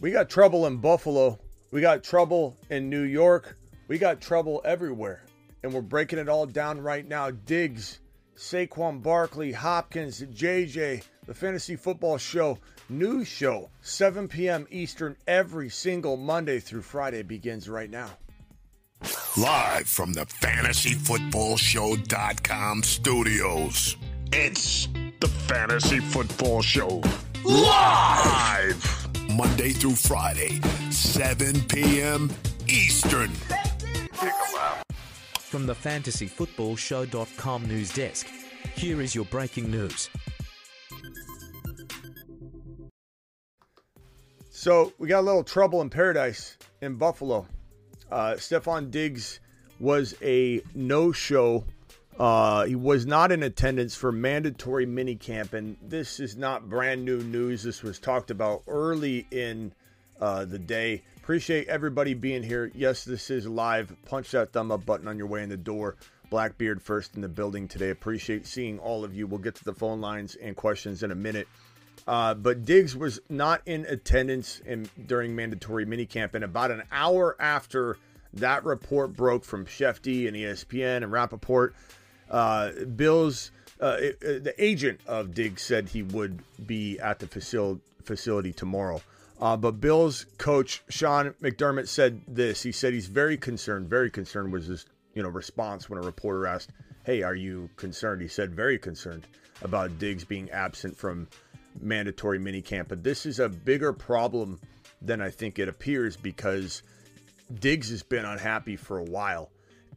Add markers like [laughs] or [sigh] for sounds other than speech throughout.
We got trouble in Buffalo. We got trouble in New York. We got trouble everywhere. And we're breaking it all down right now. Diggs, Saquon Barkley, Hopkins, JJ, the Fantasy Football Show, news show, 7 p.m. Eastern every single Monday through Friday begins right now. Live from the fantasyfootballshow.com studios. It's the Fantasy Football Show. Live! Monday through Friday, 7 p.m. Eastern. From the fantasyfootballshow.com news desk, here is your breaking news. So we got a little trouble in paradise in Buffalo. Uh, Stefon Diggs was a no-show. Uh, he was not in attendance for mandatory minicamp, and this is not brand new news. This was talked about early in uh, the day. Appreciate everybody being here. Yes, this is live. Punch that thumb up button on your way in the door. Blackbeard first in the building today. Appreciate seeing all of you. We'll get to the phone lines and questions in a minute. Uh, but Diggs was not in attendance in, during mandatory minicamp. And about an hour after that report broke from Schefty and ESPN and Rapoport, uh, Bills, uh, it, the agent of Diggs said he would be at the facility, facility tomorrow. Uh, but Bills coach Sean McDermott said this. He said he's very concerned. Very concerned was his you know response when a reporter asked, "Hey, are you concerned?" He said very concerned about Diggs being absent from mandatory minicamp. But this is a bigger problem than I think it appears because Diggs has been unhappy for a while.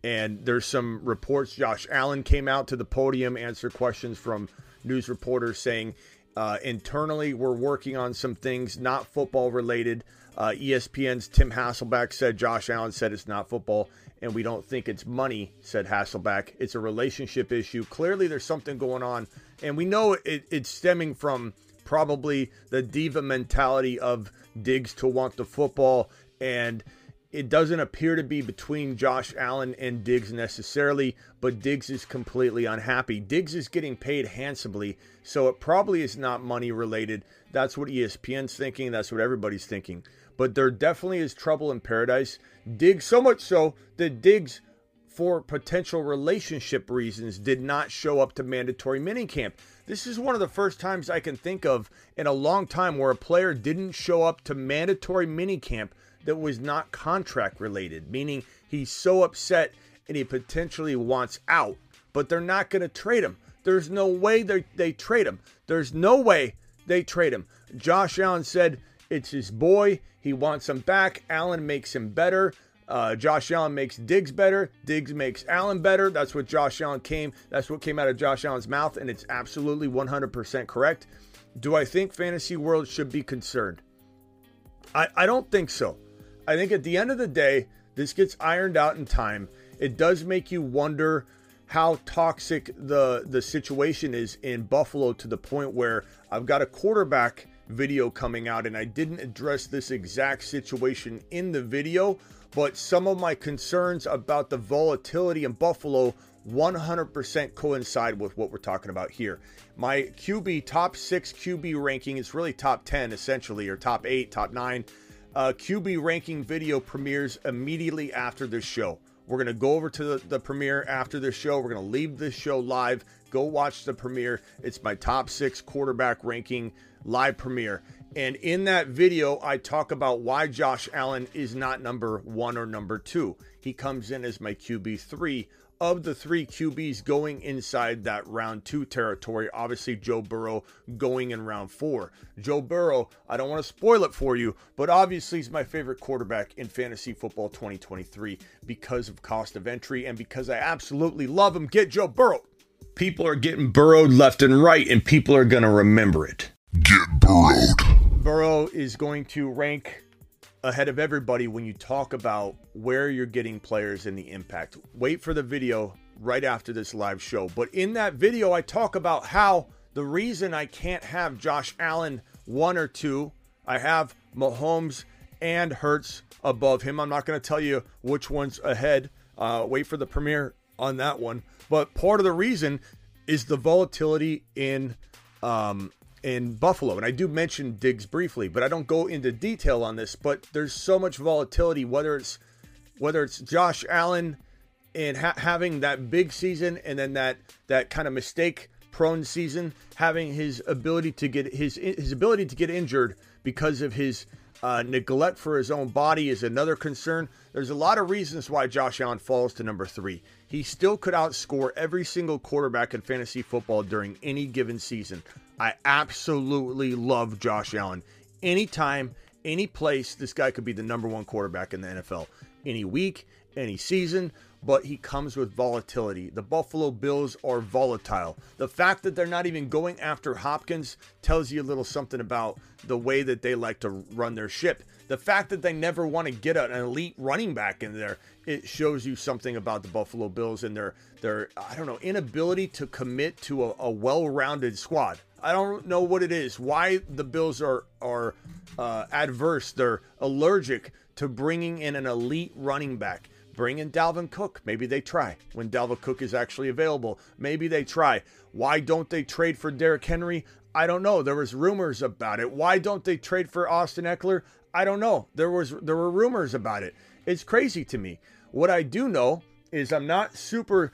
And there's some reports. Josh Allen came out to the podium, answered questions from news reporters saying uh, internally we're working on some things not football related. Uh, ESPN's Tim Hasselbeck said Josh Allen said it's not football, and we don't think it's money, said Hasselbeck. It's a relationship issue. Clearly, there's something going on, and we know it, it's stemming from probably the diva mentality of Diggs to want the football. And it doesn't appear to be between Josh Allen and Diggs necessarily, but Diggs is completely unhappy. Diggs is getting paid handsomely, so it probably is not money related. That's what ESPN's thinking. That's what everybody's thinking. But there definitely is trouble in paradise. Diggs, so much so that Diggs, for potential relationship reasons, did not show up to mandatory minicamp. This is one of the first times I can think of in a long time where a player didn't show up to mandatory minicamp that was not contract related, meaning he's so upset and he potentially wants out, but they're not going to trade him. There's no way they, they trade him. There's no way they trade him. Josh Allen said it's his boy. He wants him back. Allen makes him better. Uh, Josh Allen makes Diggs better. Diggs makes Allen better. That's what Josh Allen came. That's what came out of Josh Allen's mouth, and it's absolutely 100% correct. Do I think fantasy world should be concerned? I, I don't think so. I think at the end of the day, this gets ironed out in time. It does make you wonder how toxic the the situation is in Buffalo to the point where I've got a quarterback video coming out and I didn't address this exact situation in the video, but some of my concerns about the volatility in Buffalo 100% coincide with what we're talking about here. My QB top six QB ranking is really top 10 essentially, or top eight, top nine. Uh, QB ranking video premieres immediately after this show. We're going to go over to the, the premiere after this show. We're going to leave this show live. Go watch the premiere. It's my top six quarterback ranking live premiere. And in that video, I talk about why Josh Allen is not number one or number two. He comes in as my QB3 of the three QBs going inside that round two territory. Obviously, Joe Burrow going in round four. Joe Burrow, I don't want to spoil it for you, but obviously he's my favorite quarterback in fantasy football 2023 because of cost of entry and because I absolutely love him. Get Joe Burrow. People are getting burrowed left and right, and people are going to remember it. Get burrowed. Burrow is going to rank ahead of everybody when you talk about where you're getting players and the impact. Wait for the video right after this live show. But in that video, I talk about how the reason I can't have Josh Allen one or two, I have Mahomes and Hurts above him. I'm not going to tell you which one's ahead. Uh, wait for the premiere on that one. But part of the reason is the volatility in um, in Buffalo. And I do mention Diggs briefly, but I don't go into detail on this. But there's so much volatility, whether it's whether it's Josh Allen and ha- having that big season and then that that kind of mistake prone season, having his ability to get his his ability to get injured because of his uh, neglect for his own body is another concern. There's a lot of reasons why Josh Allen falls to number three. He still could outscore every single quarterback in fantasy football during any given season. I absolutely love Josh Allen. Anytime, any place, this guy could be the number one quarterback in the NFL. Any week, any season, but he comes with volatility. The Buffalo Bills are volatile. The fact that they're not even going after Hopkins tells you a little something about the way that they like to run their ship. The fact that they never want to get an elite running back in there, it shows you something about the Buffalo Bills and their their I don't know inability to commit to a, a well-rounded squad. I don't know what it is. Why the Bills are are uh, adverse? They're allergic to bringing in an elite running back. Bring in Dalvin Cook. Maybe they try when Dalvin Cook is actually available. Maybe they try. Why don't they trade for Derrick Henry? I don't know. There was rumors about it. Why don't they trade for Austin Ekeler? I don't know. There was there were rumors about it. It's crazy to me. What I do know is I'm not super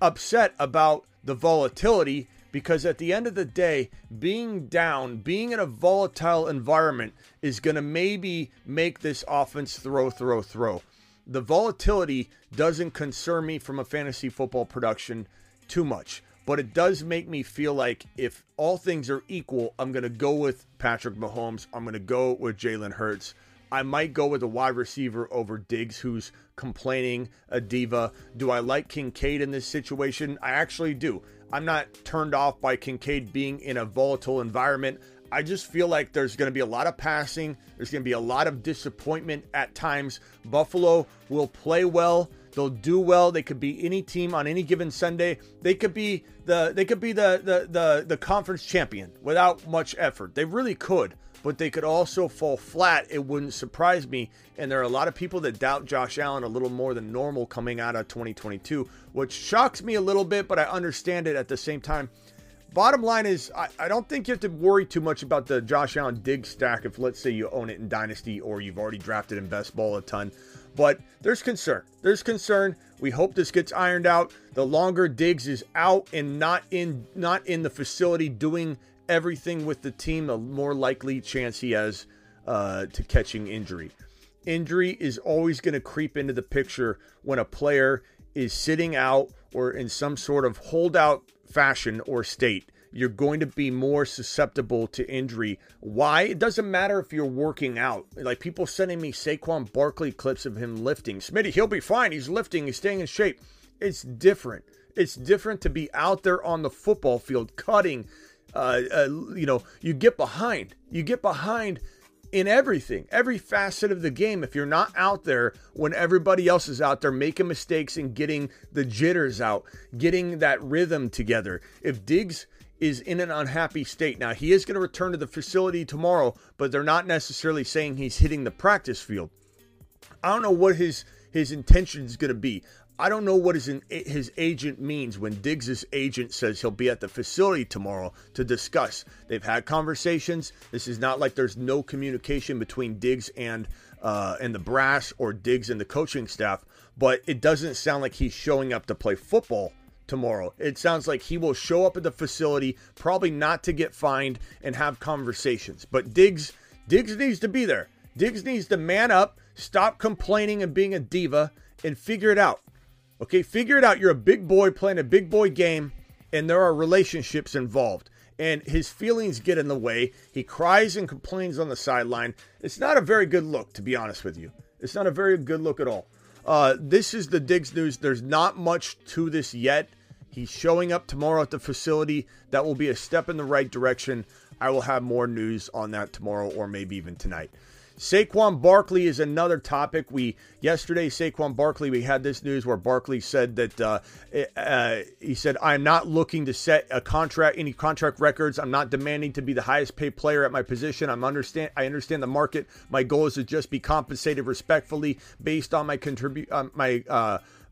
upset about the volatility because at the end of the day, being down, being in a volatile environment is going to maybe make this offense throw, throw, throw. The volatility doesn't concern me from a fantasy football production too much, but it does make me feel like if all things are equal, I'm going to go with Patrick Mahomes. I'm going to go with Jalen Hurts. I might go with a wide receiver over Diggs, who's complaining a diva. Do I like Kincaid in this situation? I actually do. I'm not turned off by Kincaid being in a volatile environment. I just feel like there's going to be a lot of passing. There's going to be a lot of disappointment at times. Buffalo will play well. They'll do well. They could be any team on any given Sunday. They could be the they could be the the the, the conference champion without much effort. They really could but they could also fall flat. It wouldn't surprise me. And there are a lot of people that doubt Josh Allen a little more than normal coming out of 2022, which shocks me a little bit, but I understand it at the same time. Bottom line is, I, I don't think you have to worry too much about the Josh Allen Diggs stack if, let's say, you own it in Dynasty or you've already drafted in Best Ball a ton. But there's concern. There's concern. We hope this gets ironed out. The longer Diggs is out and not in not in the facility doing everything with the team, the more likely chance he has uh, to catching injury. Injury is always going to creep into the picture when a player is sitting out or in some sort of holdout fashion or state. You're going to be more susceptible to injury. Why? It doesn't matter if you're working out. Like people sending me Saquon Barkley clips of him lifting. Smitty, he'll be fine. He's lifting. He's staying in shape. It's different. It's different to be out there on the football field cutting, uh, uh, you know, you get behind. You get behind in everything, every facet of the game. If you're not out there when everybody else is out there making mistakes and getting the jitters out, getting that rhythm together. If Diggs is in an unhappy state, now he is going to return to the facility tomorrow, but they're not necessarily saying he's hitting the practice field. I don't know what his his intention is going to be. I don't know what his his agent means when Diggs' agent says he'll be at the facility tomorrow to discuss. They've had conversations. This is not like there's no communication between Diggs and uh, and the brass or Diggs and the coaching staff. But it doesn't sound like he's showing up to play football tomorrow. It sounds like he will show up at the facility, probably not to get fined and have conversations. But Diggs Diggs needs to be there. Diggs needs to man up, stop complaining and being a diva, and figure it out. Okay, figure it out. You're a big boy playing a big boy game, and there are relationships involved. And his feelings get in the way. He cries and complains on the sideline. It's not a very good look, to be honest with you. It's not a very good look at all. Uh, this is the Diggs news. There's not much to this yet. He's showing up tomorrow at the facility. That will be a step in the right direction. I will have more news on that tomorrow or maybe even tonight. Saquon Barkley is another topic. We yesterday, Saquon Barkley, we had this news where Barkley said that uh, uh, he said, "I'm not looking to set a contract, any contract records. I'm not demanding to be the highest paid player at my position. I'm understand, I understand the market. My goal is to just be compensated respectfully based on my contribute, uh, my."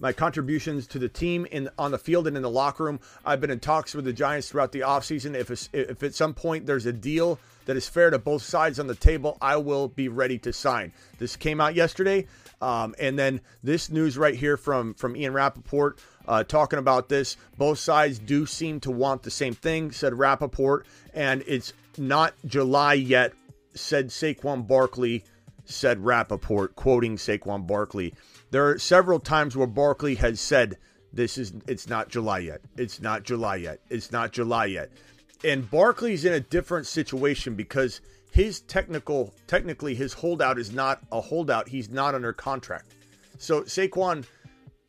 My contributions to the team in on the field and in the locker room. I've been in talks with the Giants throughout the offseason. If if at some point there's a deal that is fair to both sides on the table, I will be ready to sign. This came out yesterday. Um, and then this news right here from from Ian Rapoport uh, talking about this. Both sides do seem to want the same thing, said Rapoport, and it's not July yet, said Saquon Barkley, said Rapoport, quoting Saquon Barkley. There are several times where Barkley has said, This is it's not July yet. It's not July yet. It's not July yet. And Barkley's in a different situation because his technical technically his holdout is not a holdout. He's not under contract. So Saquon,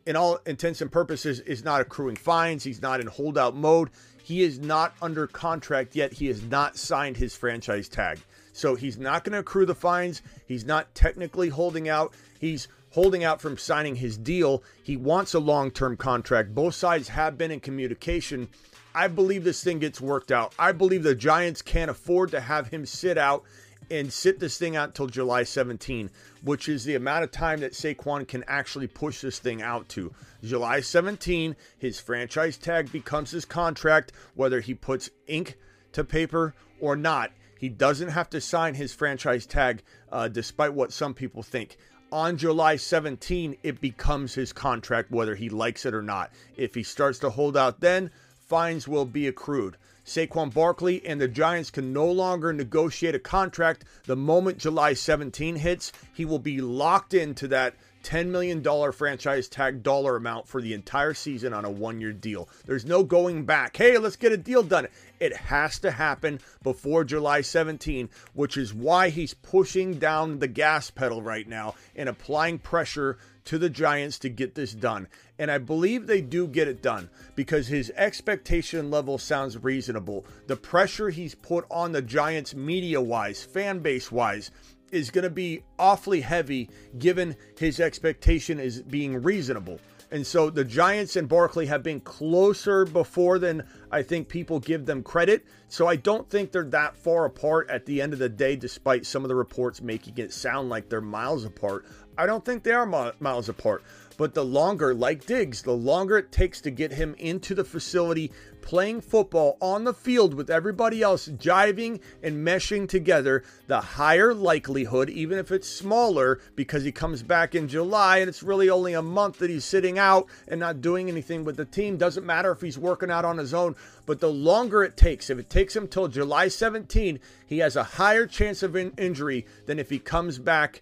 in all intents and purposes, is not accruing fines. He's not in holdout mode. He is not under contract yet. He has not signed his franchise tag. So he's not going to accrue the fines. He's not technically holding out. He's holding out from signing his deal. He wants a long term contract. Both sides have been in communication. I believe this thing gets worked out. I believe the Giants can't afford to have him sit out and sit this thing out until July 17, which is the amount of time that Saquon can actually push this thing out to. July 17, his franchise tag becomes his contract, whether he puts ink to paper or not. He doesn't have to sign his franchise tag, uh, despite what some people think on July 17, it becomes his contract, whether he likes it or not. If he starts to hold out then, fines will be accrued. Saquon Barkley and the Giants can no longer negotiate a contract. The moment July 17 hits, he will be locked into that $10 million franchise tag dollar amount for the entire season on a one year deal. There's no going back. Hey, let's get a deal done. It has to happen before July 17, which is why he's pushing down the gas pedal right now and applying pressure to the Giants to get this done. And I believe they do get it done because his expectation level sounds reasonable. The pressure he's put on the Giants media wise, fan base wise, is going to be awfully heavy given his expectation is being reasonable. And so the Giants and Barkley have been closer before than I think people give them credit. So I don't think they're that far apart at the end of the day, despite some of the reports making it sound like they're miles apart. I don't think they are miles apart. But the longer, like Diggs, the longer it takes to get him into the facility playing football on the field with everybody else jiving and meshing together, the higher likelihood, even if it's smaller, because he comes back in July and it's really only a month that he's sitting out and not doing anything with the team. Doesn't matter if he's working out on his own, but the longer it takes, if it takes him till July 17, he has a higher chance of in- injury than if he comes back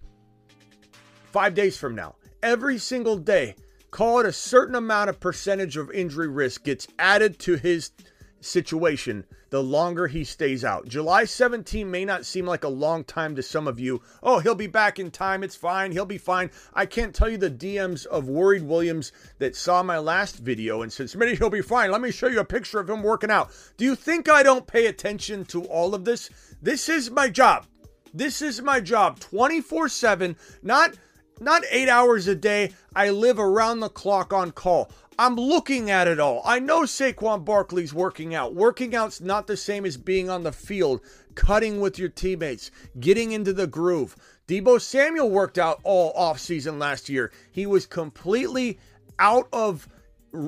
five days from now every single day, call it a certain amount of percentage of injury risk gets added to his situation the longer he stays out. July 17 may not seem like a long time to some of you. Oh, he'll be back in time. It's fine. He'll be fine. I can't tell you the DMs of worried Williams that saw my last video and said, Smitty, he'll be fine. Let me show you a picture of him working out. Do you think I don't pay attention to all of this? This is my job. This is my job 24 7, not not eight hours a day. I live around the clock on call. I'm looking at it all. I know Saquon Barkley's working out. Working out's not the same as being on the field, cutting with your teammates, getting into the groove. Deebo Samuel worked out all offseason last year. He was completely out of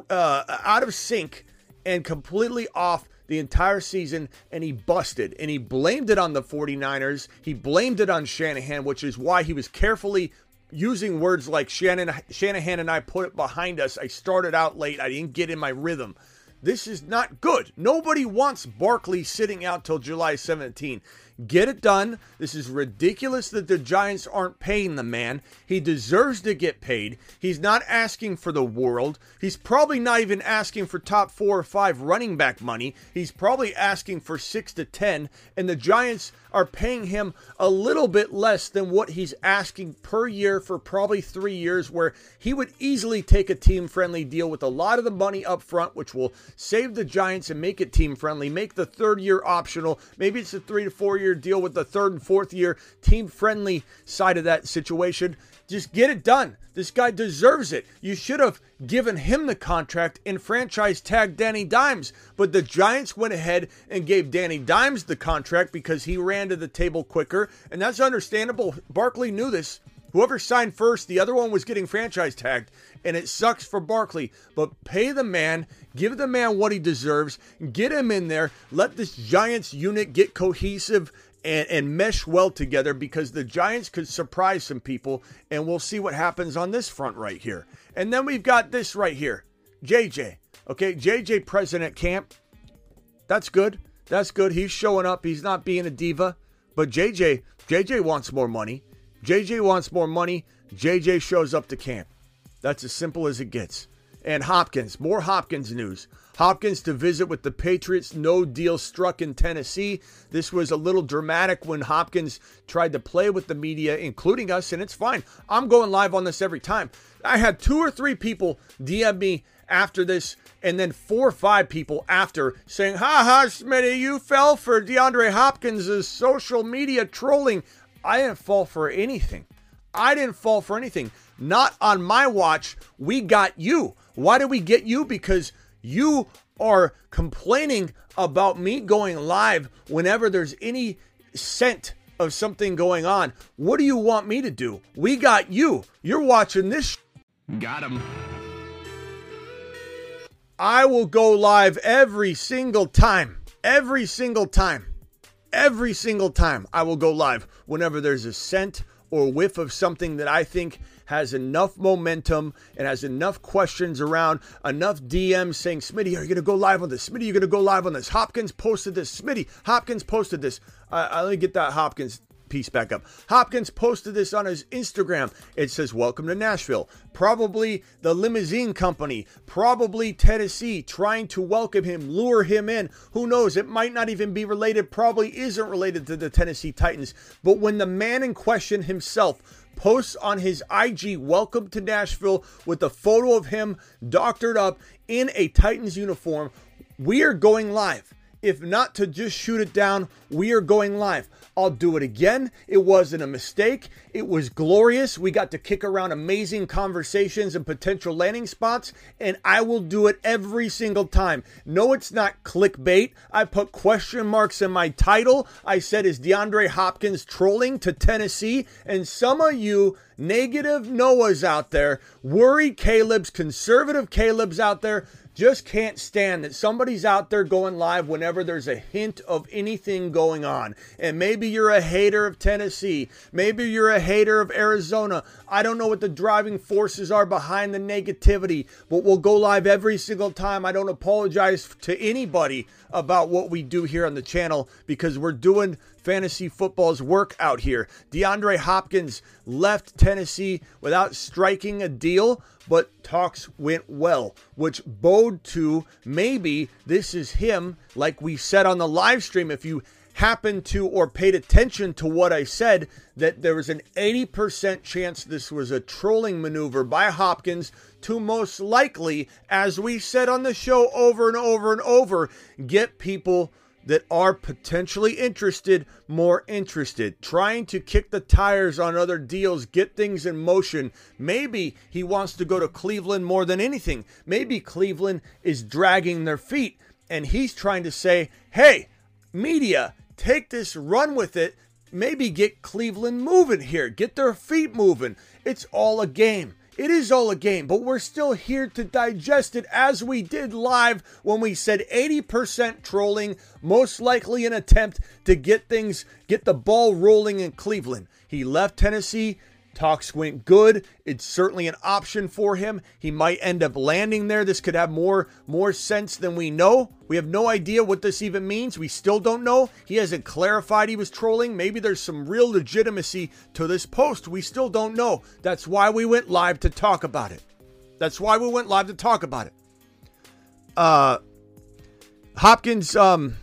uh, out of sync and completely off the entire season and he busted and he blamed it on the 49ers. He blamed it on Shanahan, which is why he was carefully using words like Shannon, Shanahan and I put it behind us. I started out late. I didn't get in my rhythm. This is not good. Nobody wants Barkley sitting out till July 17. Get it done. This is ridiculous that the Giants aren't paying the man. He deserves to get paid. He's not asking for the world. He's probably not even asking for top four or five running back money. He's probably asking for six to 10. And the Giants are paying him a little bit less than what he's asking per year for probably three years, where he would easily take a team friendly deal with a lot of the money up front, which will save the Giants and make it team friendly, make the third year optional. Maybe it's a three to four year deal with the third and fourth year team friendly side of that situation. Just get it done. This guy deserves it. You should have given him the contract and franchise tag Danny Dimes. But the Giants went ahead and gave Danny Dimes the contract because he ran to the table quicker. And that's understandable. Barkley knew this. Whoever signed first, the other one was getting franchise tagged, and it sucks for Barkley. But pay the man, give the man what he deserves, get him in there, let this Giants unit get cohesive and, and mesh well together because the Giants could surprise some people, and we'll see what happens on this front right here. And then we've got this right here JJ. Okay, JJ president camp. That's good. That's good. He's showing up. He's not being a diva. But JJ, JJ wants more money. JJ wants more money. JJ shows up to camp. That's as simple as it gets. And Hopkins, more Hopkins news. Hopkins to visit with the Patriots. No deal struck in Tennessee. This was a little dramatic when Hopkins tried to play with the media, including us, and it's fine. I'm going live on this every time. I had two or three people DM me after this, and then four or five people after saying, Ha ha, Smitty, you fell for DeAndre Hopkins' social media trolling. I didn't fall for anything. I didn't fall for anything. Not on my watch. We got you. Why did we get you? Because you are complaining about me going live whenever there's any scent of something going on. What do you want me to do? We got you. You're watching this. Sh- Got him. I will go live every single time. Every single time. Every single time I will go live whenever there's a scent or whiff of something that I think has enough momentum and has enough questions around, enough DMs saying, Smitty, are you going to go live on this? Smitty, you're going to go live on this. Hopkins posted this. Smitty, Hopkins posted this. Uh, let me get that Hopkins piece back up. Hopkins posted this on his Instagram. It says, Welcome to Nashville. Probably the limousine company, probably Tennessee, trying to welcome him, lure him in. Who knows? It might not even be related, probably isn't related to the Tennessee Titans. But when the man in question himself posts on his IG, Welcome to Nashville, with a photo of him doctored up in a Titans uniform, we are going live. If not to just shoot it down, we are going live. I'll do it again. It wasn't a mistake. It was glorious. We got to kick around amazing conversations and potential landing spots, and I will do it every single time. No, it's not clickbait. I put question marks in my title. I said, Is DeAndre Hopkins trolling to Tennessee? And some of you negative Noahs out there, worried Caleb's, conservative Caleb's out there, just can't stand that somebody's out there going live whenever there's a hint of anything going on. And maybe you're a hater of Tennessee. Maybe you're a hater of Arizona. I don't know what the driving forces are behind the negativity, but we'll go live every single time. I don't apologize to anybody about what we do here on the channel because we're doing fantasy football's work out here. DeAndre Hopkins left Tennessee without striking a deal, but talks went well, which bode to maybe this is him, like we said on the live stream. If you happened to or paid attention to what I said, that there was an 80% chance this was a trolling maneuver by Hopkins to most likely, as we said on the show over and over and over, get people that are potentially interested more interested, trying to kick the tires on other deals, get things in motion. Maybe he wants to go to Cleveland more than anything. Maybe Cleveland is dragging their feet and he's trying to say, hey, media, take this, run with it. Maybe get Cleveland moving here, get their feet moving. It's all a game. It is all a game, but we're still here to digest it as we did live when we said 80% trolling, most likely an attempt to get things, get the ball rolling in Cleveland. He left Tennessee Talks went good. It's certainly an option for him. He might end up landing there. This could have more more sense than we know. We have no idea what this even means. We still don't know. He hasn't clarified he was trolling. Maybe there's some real legitimacy to this post. We still don't know. That's why we went live to talk about it. That's why we went live to talk about it. Uh Hopkins um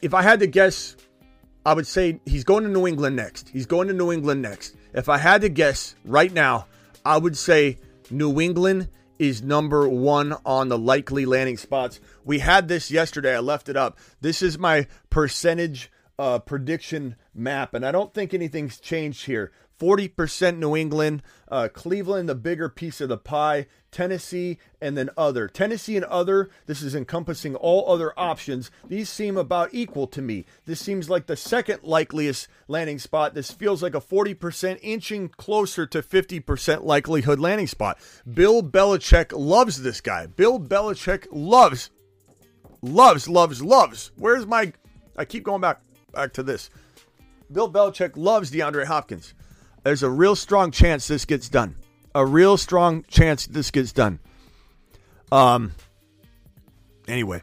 if I had to guess I would say he's going to New England next. He's going to New England next. If I had to guess right now, I would say New England is number one on the likely landing spots. We had this yesterday. I left it up. This is my percentage uh, prediction map, and I don't think anything's changed here. 40% New England, uh, Cleveland, the bigger piece of the pie, Tennessee, and then other. Tennessee and other, this is encompassing all other options. These seem about equal to me. This seems like the second likeliest landing spot. This feels like a 40% inching closer to 50% likelihood landing spot. Bill Belichick loves this guy. Bill Belichick loves, loves, loves, loves. Where's my. I keep going back back to this. Bill Belichick loves DeAndre Hopkins there's a real strong chance this gets done. A real strong chance this gets done. Um. Anyway,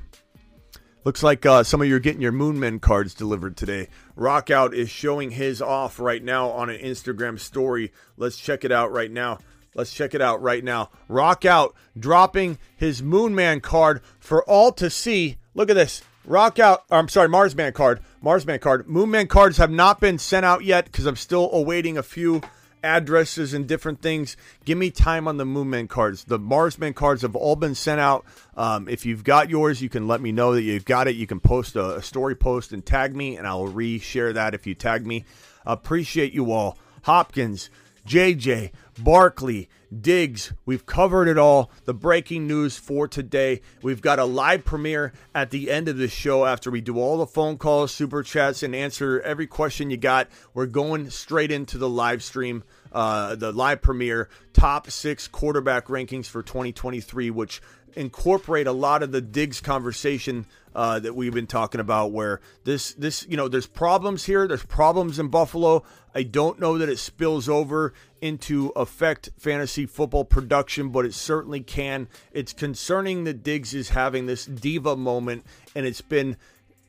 looks like uh, some of you are getting your Moonmen cards delivered today. Rockout is showing his off right now on an Instagram story. Let's check it out right now. Let's check it out right now. Rockout dropping his Moonman card for all to see. Look at this. Rock out. I'm sorry, Marsman card. Marsman card. Moonman cards have not been sent out yet because I'm still awaiting a few addresses and different things. Give me time on the Moonman cards. The Marsman cards have all been sent out. Um, if you've got yours, you can let me know that you've got it. You can post a, a story post and tag me, and I'll re-share that if you tag me. Appreciate you all. Hopkins, JJ, Barkley, Diggs. We've covered it all. The breaking news for today. We've got a live premiere at the end of the show after we do all the phone calls, super chats, and answer every question you got. We're going straight into the live stream. Uh, the live premiere top six quarterback rankings for 2023, which incorporate a lot of the Diggs conversation uh, that we've been talking about. Where this, this, you know, there's problems here. There's problems in Buffalo. I don't know that it spills over into affect fantasy football production, but it certainly can. It's concerning that Diggs is having this diva moment, and it's been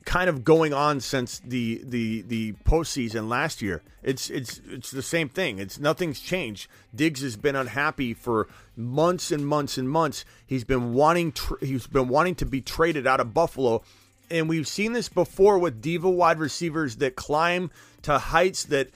kind of going on since the the the postseason last year. It's it's it's the same thing. It's nothing's changed. Diggs has been unhappy for months and months and months. He's been wanting tr- he's been wanting to be traded out of Buffalo, and we've seen this before with diva wide receivers that climb to heights that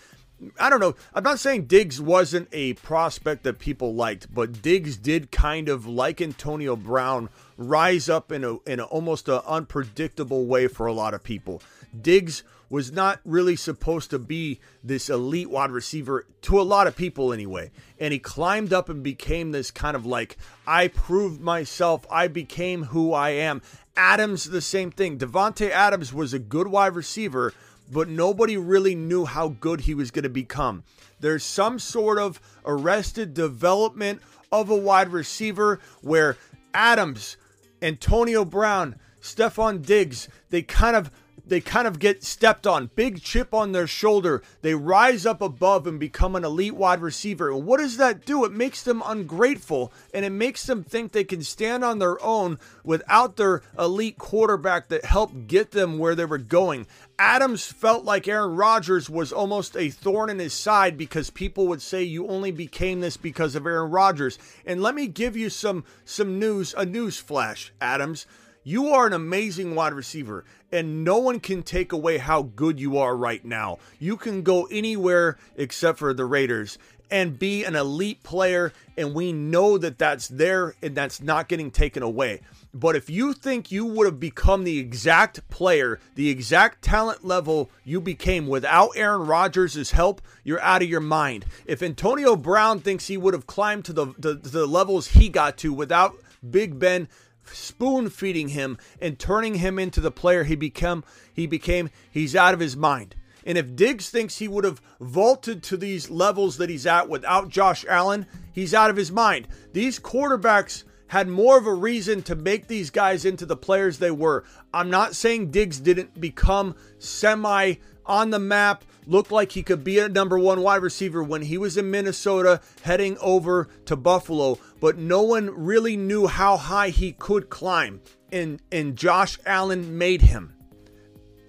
I don't know. I'm not saying Diggs wasn't a prospect that people liked, but Diggs did kind of like Antonio Brown rise up in a in a, almost an unpredictable way for a lot of people. Diggs was not really supposed to be this elite wide receiver to a lot of people anyway. And he climbed up and became this kind of like I proved myself, I became who I am. Adams the same thing. Davante Adams was a good wide receiver but nobody really knew how good he was going to become. There's some sort of arrested development of a wide receiver where Adams, Antonio Brown, Stefon Diggs, they kind of they kind of get stepped on, big chip on their shoulder. They rise up above and become an elite wide receiver. And what does that do? It makes them ungrateful and it makes them think they can stand on their own without their elite quarterback that helped get them where they were going. Adams felt like Aaron Rodgers was almost a thorn in his side because people would say you only became this because of Aaron Rodgers. And let me give you some some news, a news flash, Adams. You are an amazing wide receiver, and no one can take away how good you are right now. You can go anywhere except for the Raiders and be an elite player, and we know that that's there and that's not getting taken away. But if you think you would have become the exact player, the exact talent level you became without Aaron Rodgers' help, you're out of your mind. If Antonio Brown thinks he would have climbed to the, the, the levels he got to without Big Ben spoon feeding him and turning him into the player he become he became he's out of his mind and if Diggs thinks he would have vaulted to these levels that he's at without Josh Allen, he's out of his mind. These quarterbacks had more of a reason to make these guys into the players they were. I'm not saying Diggs didn't become semi on the map, looked like he could be a number one wide receiver when he was in Minnesota heading over to Buffalo, but no one really knew how high he could climb. And, and Josh Allen made him.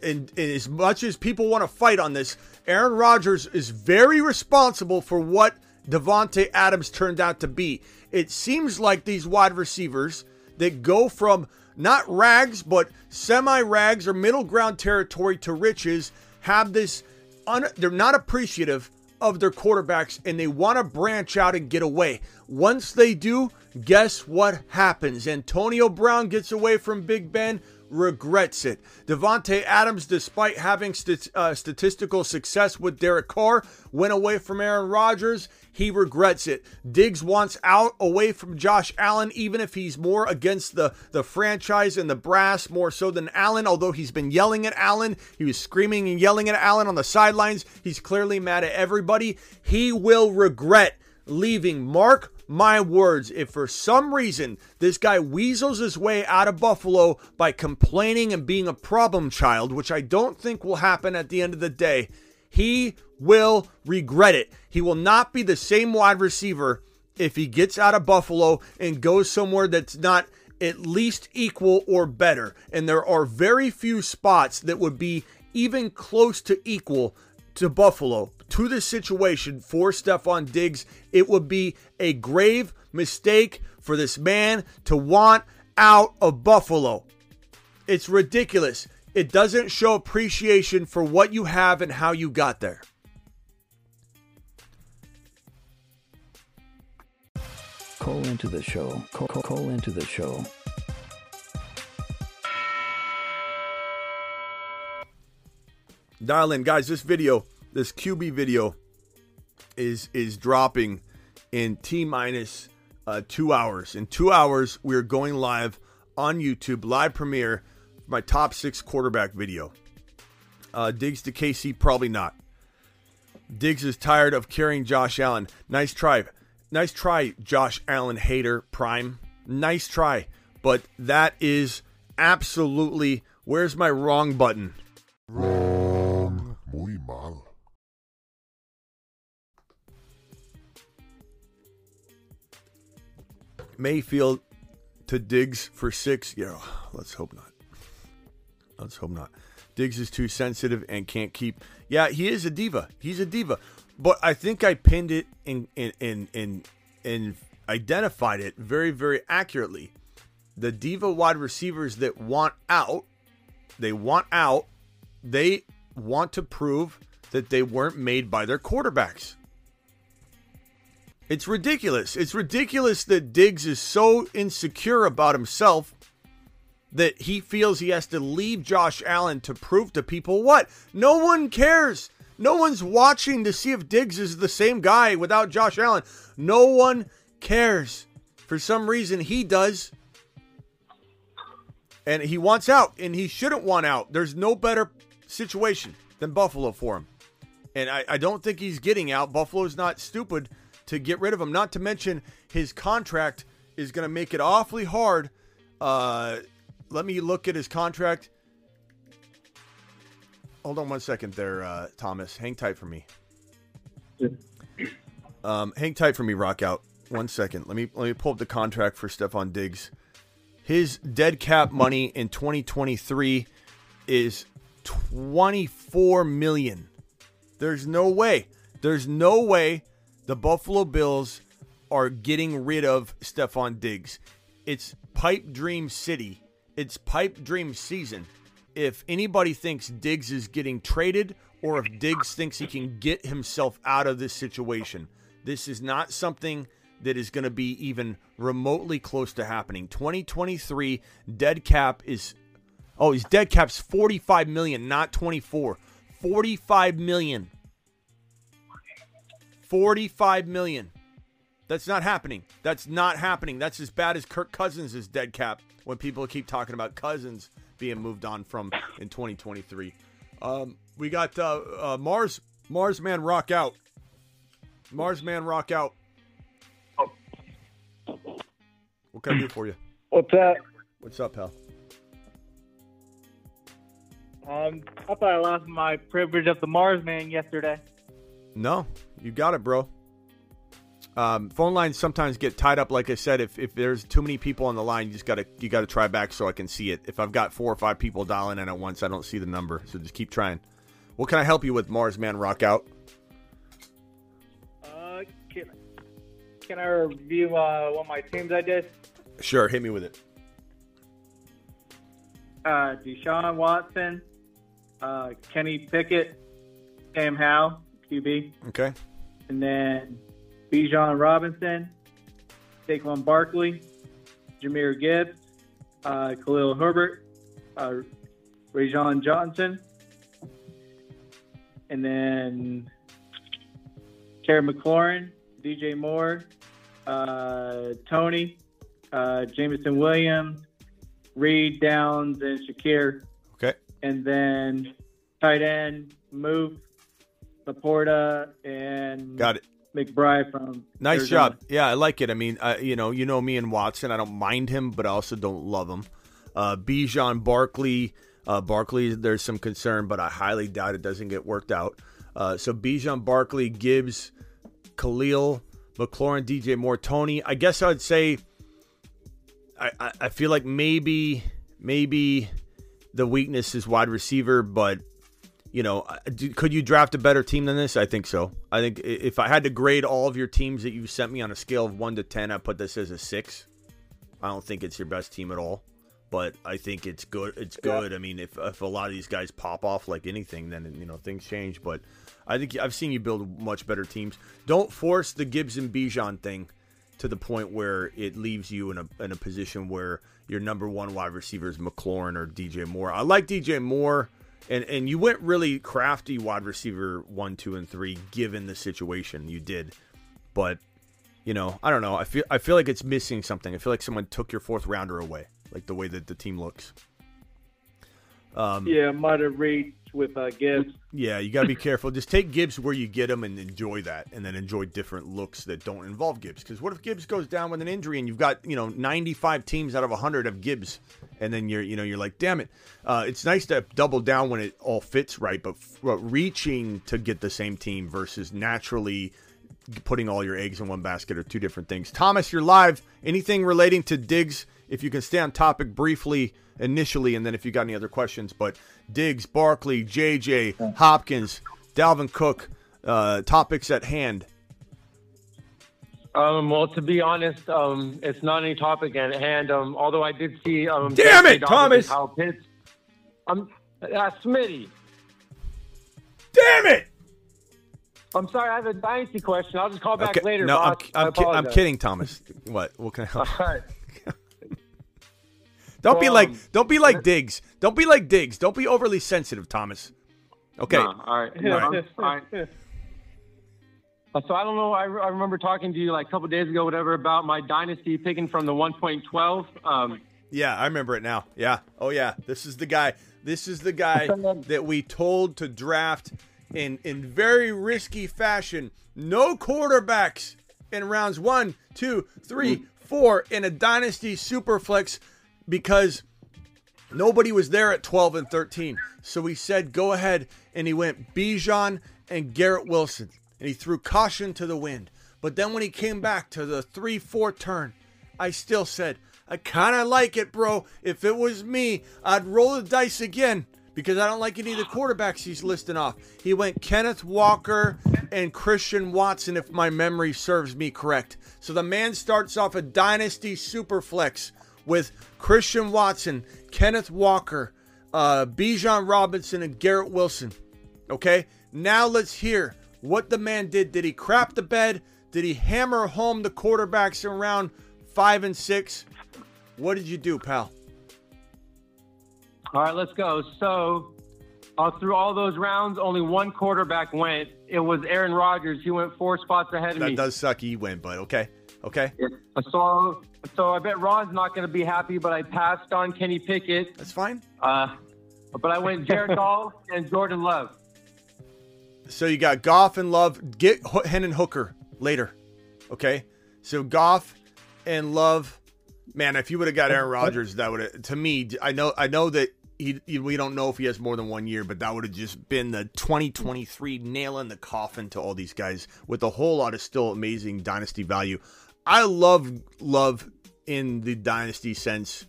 And, and as much as people want to fight on this, Aaron Rodgers is very responsible for what Davante Adams turned out to be. It seems like these wide receivers that go from not rags, but semi rags or middle ground territory to riches have this, un- they're not appreciative of their quarterbacks and they want to branch out and get away. Once they do, guess what happens? Antonio Brown gets away from Big Ben. regrets it. Davante Adams, despite having st- uh, statistical success with Derek Carr, went away from Aaron Rodgers. He regrets it. Diggs wants out away from Josh Allen, even if he's more against the, the franchise and the brass more so than Allen. Although he's been yelling at Allen, he was screaming and yelling at Allen on the sidelines. He's clearly mad at everybody. He will regret leaving. Mark my words, if for some reason this guy weasels his way out of Buffalo by complaining and being a problem child, which I don't think will happen at the end of the day, he will regret it. He will not be the same wide receiver if he gets out of Buffalo and goes somewhere that's not at least equal or better. And there are very few spots that would be even close to equal to Buffalo to this situation for Stefon Diggs, it would be a grave mistake for this man to want out of Buffalo. It's ridiculous. It doesn't show appreciation for what you have and how you got there. Call into the show. Call, call, call into the show. Dial in, guys. This video this QB video is is dropping in T minus uh, two hours. In two hours, we are going live on YouTube, live premiere, my top six quarterback video. Uh, Diggs to KC, probably not. Diggs is tired of carrying Josh Allen. Nice try. Nice try, Josh Allen hater prime. Nice try. But that is absolutely. Where's my wrong button? Wrong. Muy mal. Mayfield to Diggs for six. Yeah, let's hope not. Let's hope not. Diggs is too sensitive and can't keep. Yeah, he is a diva. He's a diva. But I think I pinned it and and and and, and identified it very very accurately. The diva wide receivers that want out, they want out. They want to prove that they weren't made by their quarterbacks. It's ridiculous. It's ridiculous that Diggs is so insecure about himself that he feels he has to leave Josh Allen to prove to people what? No one cares. No one's watching to see if Diggs is the same guy without Josh Allen. No one cares. For some reason, he does. And he wants out, and he shouldn't want out. There's no better situation than Buffalo for him. And I, I don't think he's getting out. Buffalo's not stupid to get rid of him. Not to mention his contract is going to make it awfully hard. Uh, let me look at his contract. Hold on one second there, uh, Thomas. Hang tight for me. Um, hang tight for me, Rock out. One second. Let me let me pull up the contract for Stefon Diggs. His dead cap money in 2023 is 24 million. There's no way. There's no way the Buffalo Bills are getting rid of Stefon Diggs. It's pipe dream city. It's pipe dream season. If anybody thinks Diggs is getting traded or if Diggs thinks he can get himself out of this situation, this is not something that is going to be even remotely close to happening. 2023 dead cap is oh, his dead cap's 45 million, not 24. 45 million. 45 million. That's not happening. That's not happening. That's as bad as Kirk Cousins' dead cap when people keep talking about Cousins being moved on from in 2023. Um, we got uh, uh, Mars Mars Man Rock out. Mars Man Rock out. What can I do for you? What's up? What's up, pal? Um, I thought I lost my privilege of the Mars Man yesterday. No, you got it, bro. Um, phone lines sometimes get tied up. Like I said, if, if there's too many people on the line, you just gotta you gotta try back so I can see it. If I've got four or five people dialing in at once, I don't see the number. So just keep trying. What can I help you with, Mars Man Rock Out? Uh, can, can I review uh, one of my teams I did? Sure, hit me with it. Uh, Deshaun Watson, uh, Kenny Pickett, Sam Howell, QB, Okay. and then Bijan Robinson, Saquon Barkley, Jahmyr Gibbs, uh, Khalil Herbert, uh, Roschon Johnson, and then Terry McLaurin, DJ Moore, uh, Tony, uh, Jameson Williams, Reed Downs, and Shakir. Okay. And then tight end, Move, LaPorta, and Got it. McBride from Nice Arizona. job. Yeah, I like it. I mean, uh, you know, you know me and Watson. I don't mind him, but I also don't love him. Uh, Bijan Barkley. Uh, Barkley, there's some concern, but I highly doubt it doesn't get worked out. Uh, so Bijan Barkley, Gibbs, Khalil, McLaurin, DJ Moore, Tony. I guess I'd say. I, I, I feel like maybe maybe the weakness is wide receiver, but you know, uh, could you draft a better team than this? I think so. I think if I had to grade all of your teams that you sent me on a scale of one to ten, I put this as a six. I don't think it's your best team at all, but I think it's good. It's good. I mean, if if a lot of these guys pop off like anything, then you know things change. But I think I've seen you build much better teams. Don't force the Gibbs and Bijan thing to the point where it leaves you in a in a position where your number one wide receiver is McLaurin or DJ Moore. I like DJ Moore, and and you went really crafty wide receiver one, two, and three given the situation you did, but you know I don't know. I feel I feel like it's missing something. I feel like someone took your fourth rounder away, like the way that the team looks. Um, Yeah, might have reached with uh, Gibbs. yeah, you got to be careful. Just take Gibbs where you get him and enjoy that, and then enjoy different looks that don't involve Gibbs. Because what if Gibbs goes down with an injury and you've got you know 95 teams out of 100 of Gibbs, and then you're you know you're like, damn it. Uh, it's nice to double down when it all fits right, but, f- reaching to get the same team versus naturally putting all your eggs in one basket are two different things. Thomas, you're live. Anything relating to Diggs? If you can stay on topic briefly initially, and then if you got any other questions, but Diggs, Barkley, JJ, Hopkins, Dalvin Cook, uh, topics at hand. Um, well, to be honest, um, it's not any topic at hand. Um, although I did see. Um, Damn it, Thomas! Kyle Pitts. Um, uh, Smitty. Damn it! I'm sorry, I have a dynasty question. I'll just call back Okay, later. no, I'm, boss. I I'm, ki- I'm kidding, Thomas. What? What can I help? [laughs] All right. Don't be Um, like, don't be like Diggs. Don't be like Diggs. Don't be overly sensitive, Thomas. Okay. No, all right. No, I'm- all right. Uh, So I don't know. I, I remember talking to you like a couple days ago, whatever, about my dynasty picking from the 1.12. Um, Yeah, I remember it now. Yeah. Oh yeah. This is the guy. This is the guy [laughs] that we told to draft in in very risky fashion. No quarterbacks in rounds one, two, three, four in a dynasty superflex because nobody was there at 12 and 13. So he said go ahead and he went Bijan and Garrett Wilson and he threw caution to the wind. But then when he came back to the 3-4 turn, I still said, I kind of like it, bro. If it was me, I'd roll the dice again because I don't like any of the quarterbacks he's listing off. He went Kenneth Walker and Christian Watson, if my memory serves me correct. So the man starts off a dynasty superflex with Christian Watson, Kenneth Walker, uh, Bijan Robinson, and Garrett Wilson. Okay, now let's hear what the man did. Did he crap the bed? Did he hammer home the quarterbacks in round five and six? What did you do, pal? all right, let's go. So uh, through all those rounds, only one quarterback went. It was Aaron Rodgers. He went four spots ahead of That me. That does suck. He went, but okay, okay, So, so I bet Ron's not going to be happy, but I passed on Kenny Pickett. that's fine. Uh, but I went Jared [laughs] Goff and Jordan Love. So you got Goff and Love. Get H- Hendon Hooker later. Okay. So Goff and Love. Man, if you would have got Aaron Rodgers, that would have. To me, I know. I know that he, he- We don't know if he has more than one year, but that would have just been the 2023 nail in the coffin to all these guys with a whole lot of still amazing dynasty value. I love love in the dynasty sense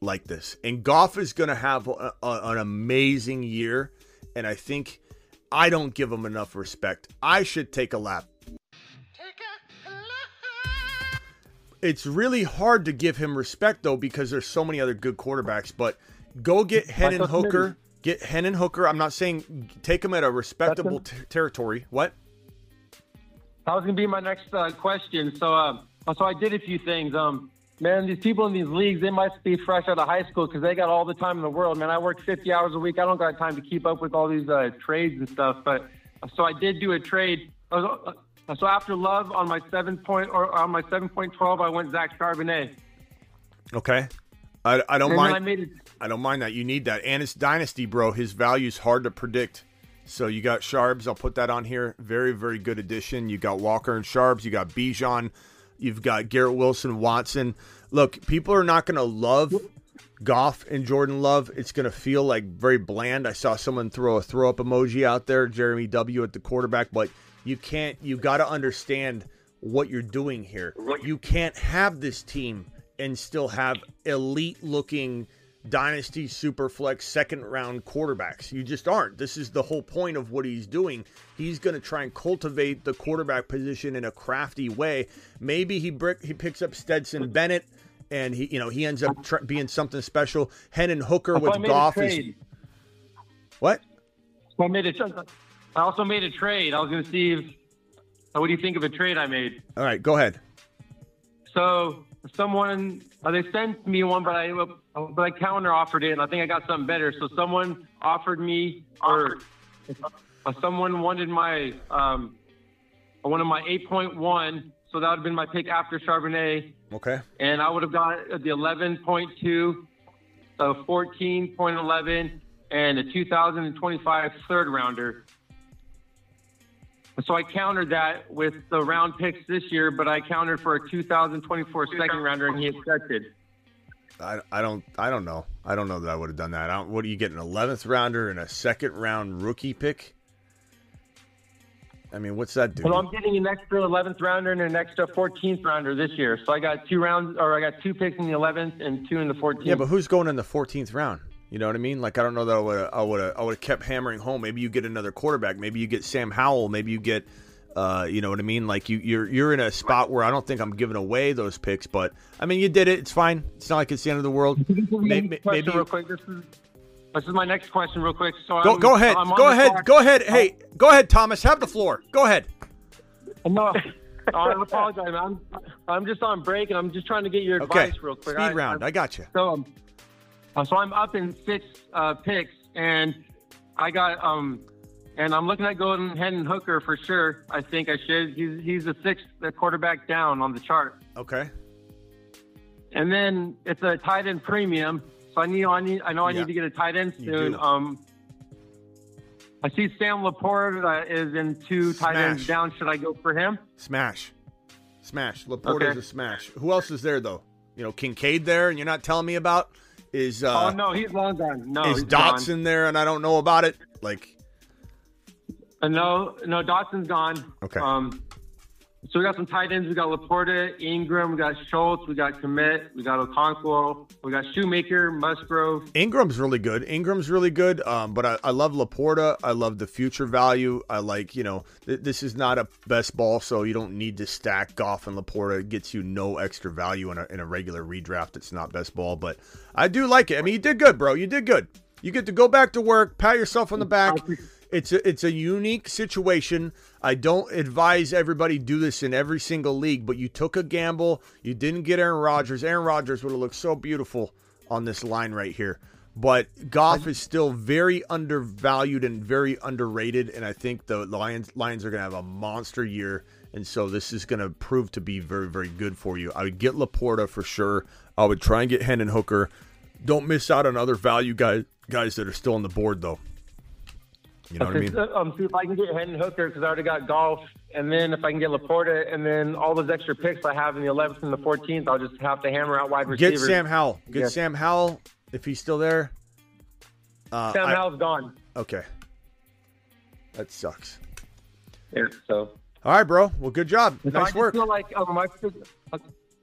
like this. And Goff is going to have a, a- an amazing year. And I think I don't give him enough respect. I should take a lap. It's really hard to give him respect though because there's so many other good quarterbacks. But go get Hendon Michael Smith. Hooker. Get Hendon Hooker. I'm not saying take him at a respectable That's ter- territory. What? That was going to be my next uh, question. So, uh, so I did a few things. Um, man, these people in these leagues, they must be fresh out of high school because they got all the time in the world. Man, I work 50 hours a week. I don't got time to keep up with all these uh, trades and stuff. But so I did do a trade. Was, uh, so after Love on my seven point or on my 7.12, I went Zach Charbonnet. Okay. I, I don't And I mind. made it. I don't mind that. You need that. And it's dynasty, bro. His value's hard to predict. So you got Sharbs. I'll put that on here. Very, very good addition. You got Walker and Sharbs. You got Bijan. You've got Garrett Wilson, Watson. Look, people are not going to love Goff and Jordan Love. It's going to feel like very bland. I saw someone throw a throw up emoji out there, Jeremy W. at the quarterback, but you can't, you got to understand what you're doing here. You can't have this team and still have elite looking dynasty super flex second round quarterbacks. You just aren't. This is the whole point of what he's doing. He's going to try and cultivate the quarterback position in a crafty way. Maybe he brick, he picks up Stetson Bennett and he you know he ends up tr- being something special. Hendon Hooker with Goff is what? I made a. I also made a trade. I was going to see if. What do you think of a trade I made? All right, go ahead. So someone uh, they sent me one, but I but I counter offered it, and I think I got something better. So someone offered me, or uh, someone wanted my um, one of my 8.1. So that would have been my pick after Charbonnet, Okay. and I would have got the 11.2, a 14.11, and a 2025 third rounder. So I countered that with the round picks this year, but I countered for a 2024 second rounder, and he accepted. I, I don't I don't know. I don't know that I would have done that. I don't, what do you get an 11th rounder and a second round rookie pick? I mean, what's that do? Well, I'm getting an extra 11th rounder and an extra 14th rounder this year. So I got two rounds, or I got two picks in the 11th and two in the 14th. Yeah, but who's going in the 14th round? You know what I mean? Like I don't know that I would I would I would have kept hammering home. Maybe you get another quarterback. Maybe you get Sam Howell. Maybe you get uh, you know what I mean? Like you you're you're in a spot where I don't think I'm giving away those picks, but I mean you did it. It's fine. It's not like it's the end of the world. Maybe, maybe real quick. This is this is my next question, real quick. So go I'm, go ahead. I'm Go ahead. Go ahead. Hey, go ahead, Thomas. Have the floor. Go ahead. No, I apologize. I'm I'm just on break, and I'm just trying to get your Okay. advice real quick. Speed round. I got you. So, um, uh, so I'm up in six uh, picks, and I got um, and I'm looking at going Hendon Hooker for sure. I think I should. He's he's the sixth quarterback down on the chart, Okay. and then it's a tight end premium. So I need I need I know I Yeah. need to get a tight end soon. Um, I see Sam LaPorta uh, is in two tight ends down. Should I go for him? Smash. Smash. LaPorta is a smash. Who else is there though? You know, Kincaid there, and you're not telling me about is uh oh no, he's long gone. No, is gone. Dotson there, and I don't know about it. Like, Uh, no, no, Dotson's gone. Okay. Um, so we got some tight ends. We got Laporta, Ingram, we got Schultz, we got Kmet, we got Okonkwo, we got Schoonmaker, Musgrave. Ingram's really good. Ingram's really good. Um, but I, I love Laporta. I love the future value. I like, you know, th- this is not a best ball, so you don't need to stack Goff and Laporta. It gets you no extra value in a, in a regular redraft. It's not best ball, but I do like it. I mean, you did good, bro. You did good. You get to go back to work, pat yourself on the back. It's a, it's a unique situation. I don't advise everybody do this in every single league, but you took a gamble. You didn't get Aaron Rodgers. Aaron Rodgers would have looked so beautiful on this line right here. But Goff is still very undervalued and very underrated, and I think the Lions Lions are going to have a monster year, and so this is going to prove to be very very good for you. I would get Laporta for sure. I would try and get Hendon Hooker. Don't miss out on other value guys guys that are still on the board though. You know what I mean? Um, see if I can get Hendon Hooker because I already got Goff, and then if I can get Laporta, and then all those extra picks I have in the 11th and the 14th, I'll just have to hammer out wide receivers. Get. Sam Howell. Get Yeah. Sam Howell if he's still there. Uh, Sam I- Howell's gone. okay. That sucks. Yeah, so All right, bro. Well, good job. No, I Nice just work. feel like um, I,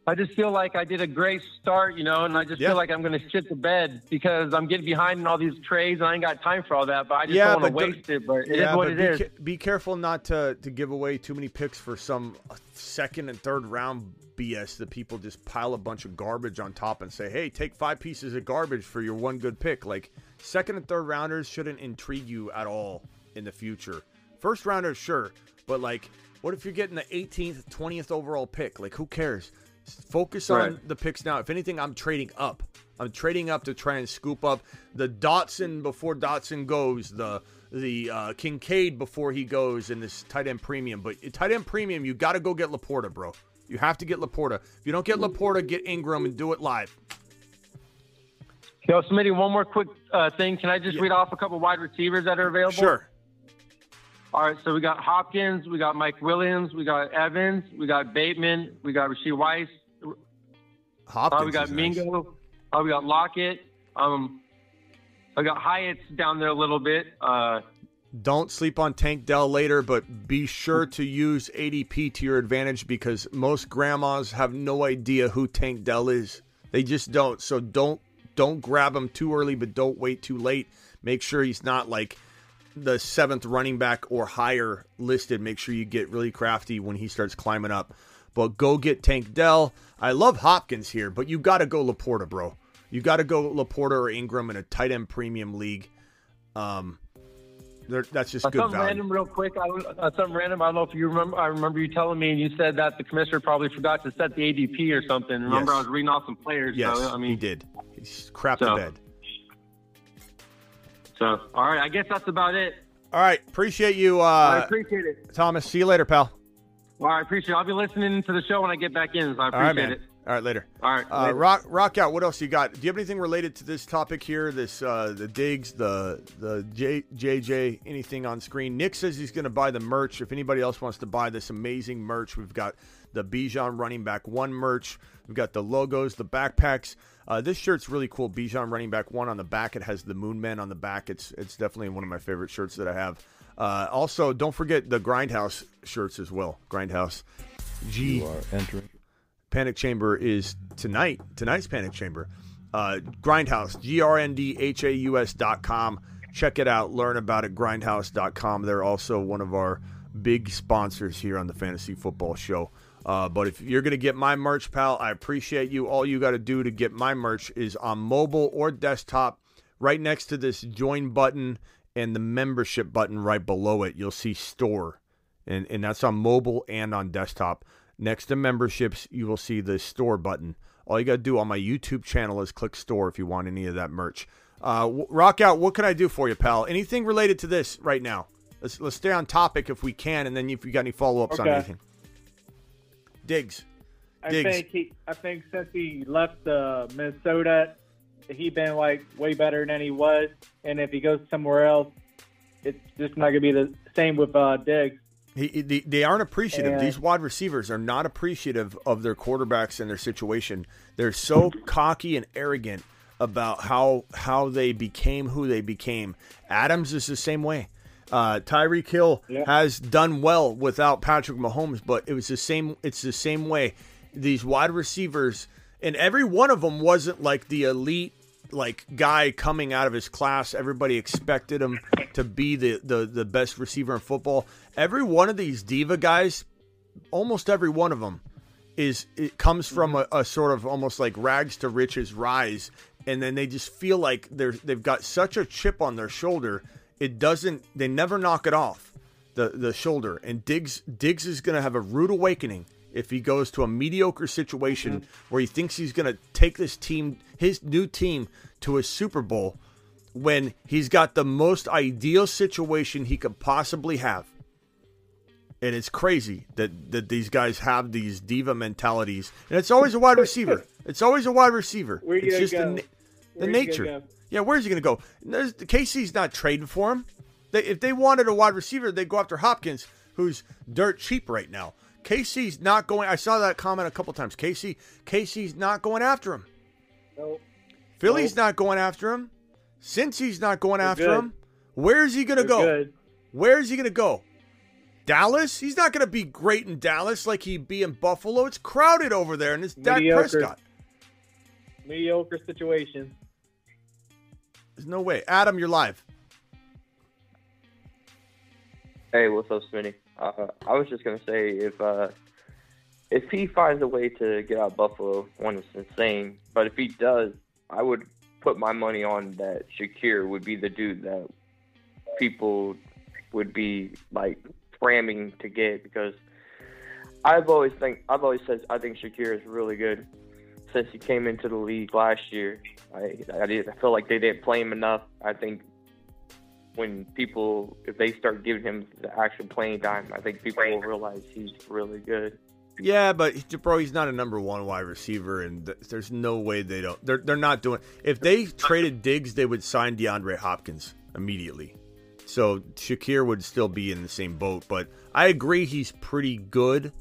I just feel like I did a great start, you know, and I just Yeah. feel like I'm going to shit the bed because I'm getting behind in all these trades and I ain't got time for all that. But I just Yeah, don't want to waste it. But it is yeah, what but it be, is. ca- be careful not to to give away too many picks for some uh, second and third round BS that people just pile a bunch of garbage on top and say, "Hey, take five pieces of garbage for your one good pick." Like second and third rounders shouldn't intrigue you at all in the future. First rounders, sure, but like, what if you're getting the 18th, 20th overall pick? Like, who cares? Focus Right. on the picks now. If anything, I'm trading up. I'm trading up to try and scoop up the Dotson before Dotson goes, the the uh, Kincaid before he goes, and this tight end premium. But tight end premium, you got to go get Laporta, bro. You have to get Laporta. If you don't get Laporta, get Ingram and do it live. Yo, Smitty, one more quick uh, thing. Can I just read off a couple wide receivers that are available? Sure. All right, so we got Hopkins, we got Mike Williams, we got Evans, we got Bateman, we got Rashee Rice, Hopkins. uh, we got is nice. Mingo, uh, we got Lockett. Um, I got Hyatt's down there a little bit. Uh, Don't sleep on Tank Dell later, but be sure to use ADP to your advantage because most grandmas have no idea who Tank Dell is. They just don't. So don't don't grab him too early, but don't wait too late. Make sure he's not like the seventh running back or higher listed. Make sure you get really crafty when he starts climbing up. But go get Tank Dell. I love Hopkins here, but you got to go Laporta, bro. You got to go Laporta or Ingram in a tight end premium league. Um, that's just uh, good something value. random, real quick. I, don't- uh, something random. I don't know if you remember. I remember you telling me, and you said that the commissioner probably forgot to set the ADP or something. Remember, Yes. I was reading off some players. Yes, so, I mean, he did. He's crap So- the bed. So, all right. I guess that's about it. All right, appreciate you, I uh, appreciate it. Thomas. See you later, pal. All right, appreciate it. I'll be listening to the show when I get back in. So I All right, appreciate it. All right, later. All right. Uh, later. rock, rock out. What else you got? Do you have anything related to this topic here? This, uh, the Diggs, the the J, JJ, anything on screen? Nick says he's going to buy the merch. If anybody else wants to buy this amazing merch, we've got the Bijan running back one merch. We've got the logos, the backpacks. Uh, this shirt's really cool. Bijan running back one on the back. It has the Moon Men on the back. It's it's definitely one of my favorite shirts that I have. Uh, also, don't forget the GRNDHAUS shirts as well. GRNDHAUS. G You are entering. Panic Chamber is tonight. Tonight's Panic Chamber. Uh, GRNDHAUS, G R N D H A U S dot com. Check it out. Learn about it. GRNDHAUS.com. They're also one of our big sponsors here on the Fantasy Football Show. Uh, but if you're going to get my merch, pal, I appreciate you. All you got to do to get my merch is on mobile or desktop, right next to this join button and the membership button right below it. You'll see store and and that's on mobile and on desktop. Next to memberships, you will see the store button. All you got to do on my YouTube channel is click store if you want any of that merch. Uh, w- rock out. What can I do for you, pal? Anything related to this right now? Let's let's stay on topic if we can, and then if you got any follow ups on anything. Diggs. I Diggs. think he. I think since he left uh, Minnesota, he been like way better than he was. And if he goes somewhere else, it's just not gonna be the same with uh, Diggs. He, he- they, they aren't appreciative. And- These wide receivers are not appreciative of their quarterbacks and their situation. They're so cocky and arrogant about how how they became who they became. Adams is the same way. Uh, Tyreek Hill Yeah. has done well without Patrick Mahomes, but it was the same. It's the same way. These wide receivers, and every one of them wasn't like the elite like guy coming out of his class. Everybody expected him to be the, the the best receiver in football. Every one of these diva guys, almost every one of them, is it comes from a, a sort of almost like rags to riches rise, and then they just feel like they're they've got such a chip on their shoulder. It doesn't. They never knock it off the the shoulder. And Diggs Diggs is going to have a rude awakening if he goes to a mediocre situation mm-hmm. where he thinks he's going to take this team, his new team, to a Super Bowl when he's got the most ideal situation he could possibly have. And it's crazy that, that these guys have these diva mentalities. And it's always a wide receiver. It's always a wide receiver. Where it's just go? na- the Where you gonna nature. go? Yeah, where's he going to go? There's, KC's not trading for him. They, if they wanted a wide receiver, they'd go after Hopkins, who's dirt cheap right now. KC's not going. I saw that comment a couple times. KC, KC's not going after him. Nope. Philly's not going after him. Since he's not going They're after good. him. Where's he going to go? Good. Where is he going to go? Dallas? He's not going to be great in Dallas like he'd be in Buffalo. It's crowded over there, and it's Dak Mediocre. Prescott. Mediocre situation. There's no way. Adam, you're live. Hey, what's up, Smitty? Uh, I was just gonna say if uh, if he finds a way to get out of Buffalo, one is insane. But if he does, I would put my money on that Shakir would be the dude that people would be like cramming to get because I've always think I've always said I think Shakir is really good since he came into the league last year. I I, did, I feel like they didn't play him enough. I think when people if they start giving him the actual playing time, I think people will realize he's really good. Yeah, but bro, he's not a number one wide receiver, and th- there's no way they don't. They're they're not doing. If they traded Diggs, they would sign DeAndre Hopkins immediately. So Shakir would still be in the same boat. But I agree, he's pretty good,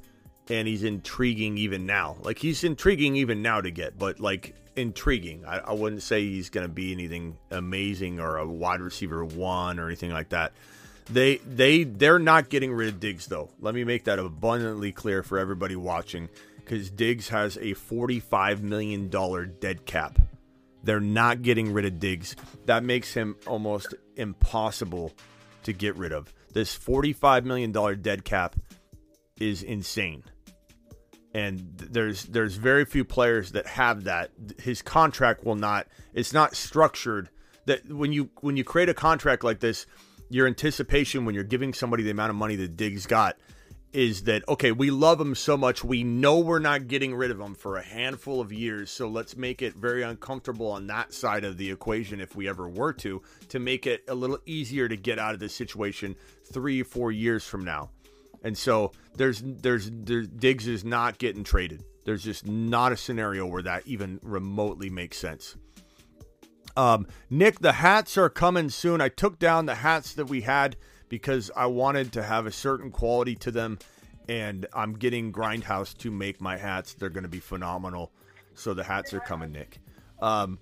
and he's intriguing even now. Like he's intriguing even now to get, but like intriguing. I, I wouldn't say he's going to be anything amazing or a wide receiver one or anything like that. They they they're not getting rid of Diggs though. Let me make that abundantly clear for everybody watching because Diggs has a $45 million dead cap. They're not getting rid of Diggs. That makes him almost impossible to get rid of. This $45 million dead cap is insane. And there's there's very few players that have that. His contract will not it's not structured that when you when you create a contract like this, your anticipation when you're giving somebody the amount of money that Diggs got is that okay, we love him so much, we know we're not getting rid of him for a handful of years, so let's make it very uncomfortable on that side of the equation if we ever were to, to make it a little easier to get out of this situation three, four years from now. And so there's there's, there's Diggs is not getting traded. There's just not a scenario where that even remotely makes sense. Um, Nick, the hats are coming soon. I took down the hats that we had because I wanted to have a certain quality to them, and I'm getting GRNDHAUS to make my hats. They're going to be phenomenal. So the hats are coming, Nick. Um,